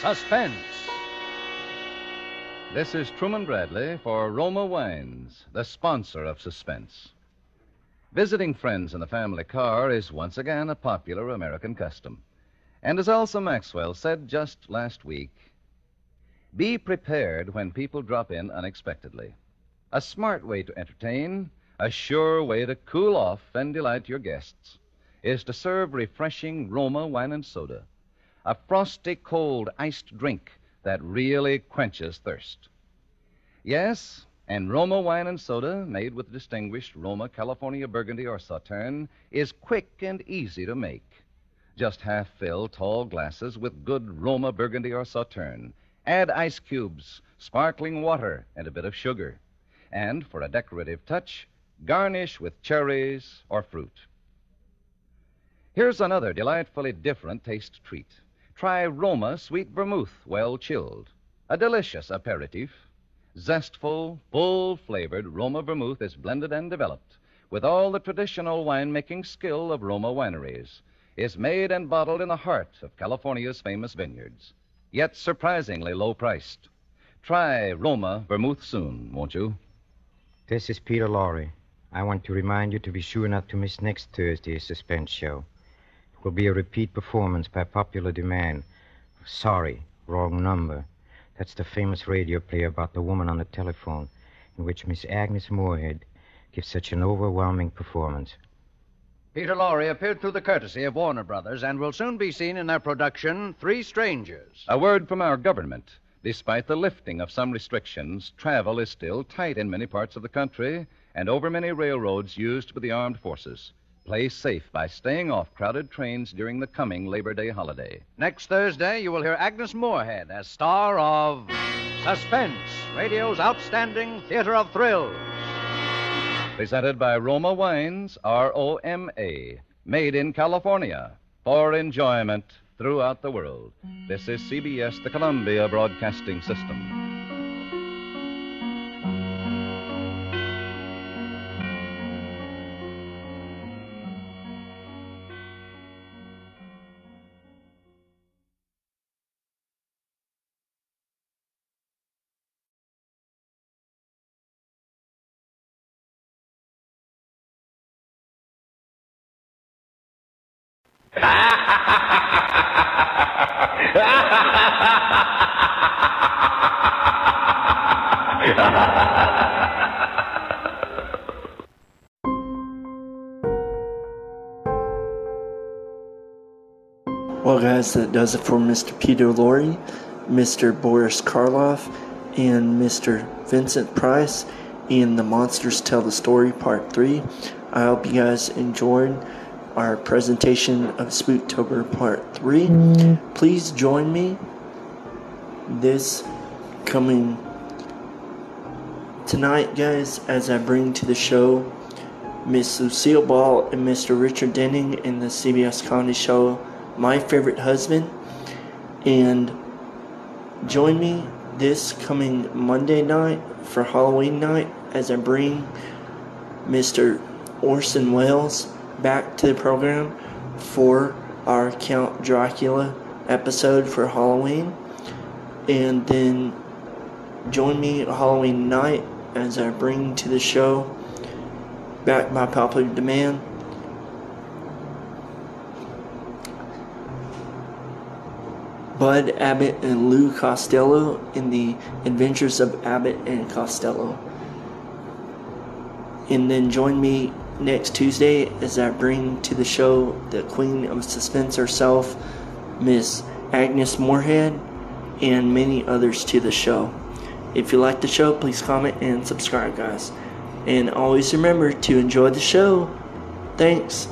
suspense. This is Truman Bradley for Roma Wines, the sponsor of Suspense. Visiting friends in the family car is once again a popular American custom. And as Elsa Maxwell said just last week, be prepared when people drop in unexpectedly. A smart way to entertain, a sure way to cool off and delight your guests, is to serve refreshing Roma wine and soda, a frosty, cold, iced drink that really quenches thirst. Yes, and Roma wine and soda, made with distinguished Roma California Burgundy or Sauterne, is quick and easy to make. Just half fill tall glasses with good Roma Burgundy or Sauterne. Add ice cubes, sparkling water, and a bit of sugar. And for a decorative touch, garnish with cherries or fruit. Here's another delightfully different taste treat. Try Roma Sweet Vermouth, well chilled. A delicious aperitif. Zestful, full flavored Roma Vermouth is blended and developed with all the traditional winemaking skill of Roma wineries. Is made and bottled in the heart of California's famous vineyards, yet surprisingly low priced. Try Roma Vermouth soon, won't you? This is Peter Lorre. I want to remind you to be sure not to miss next Thursday's suspense show. It will be a repeat performance by popular demand. Sorry, wrong number. That's the famous radio play about the woman on the telephone, in which Miss Agnes Moorehead gives such an overwhelming performance. Peter Lorre appeared through the courtesy of Warner Brothers and will soon be seen in their production, Three Strangers. A word from our government. Despite the lifting of some restrictions, travel is still tight in many parts of the country and over many railroads used by the armed forces. Play safe by staying off crowded trains during the coming Labor Day holiday. Next Thursday, you will hear Agnes Moorehead as star of Suspense, radio's outstanding theater of thrills. Presented by Roma Wines, R O M A, made in California for enjoyment throughout the world. This is CBS, the Columbia Broadcasting System. Well, guys, that does it for Mr. Peter Lorre, Mr. Boris Karloff, and Mr. Vincent Price in The Monsters Tell the Story Part 3. I hope you guys enjoyed our presentation of Spooktober Part 3. Please join me this coming tonight, guys, as I bring to the show Miss Lucille Ball and Mr. Richard Denning in the CBS Comedy Show My Favorite Husband. And join me this coming Monday night for Halloween night as I bring Mr. Orson Welles back to the program for our Count Dracula episode for Halloween. And then join me Halloween night as I bring to the show, back by popular demand, Bud Abbott and Lou Costello in the Adventures of Abbott and Costello. And then join me next Tuesday as I bring to the show the Queen of Suspense herself, Miss Agnes Moorehead, and many others to the show. If you like the show, please comment and subscribe, guys. And always remember to enjoy the show. Thanks.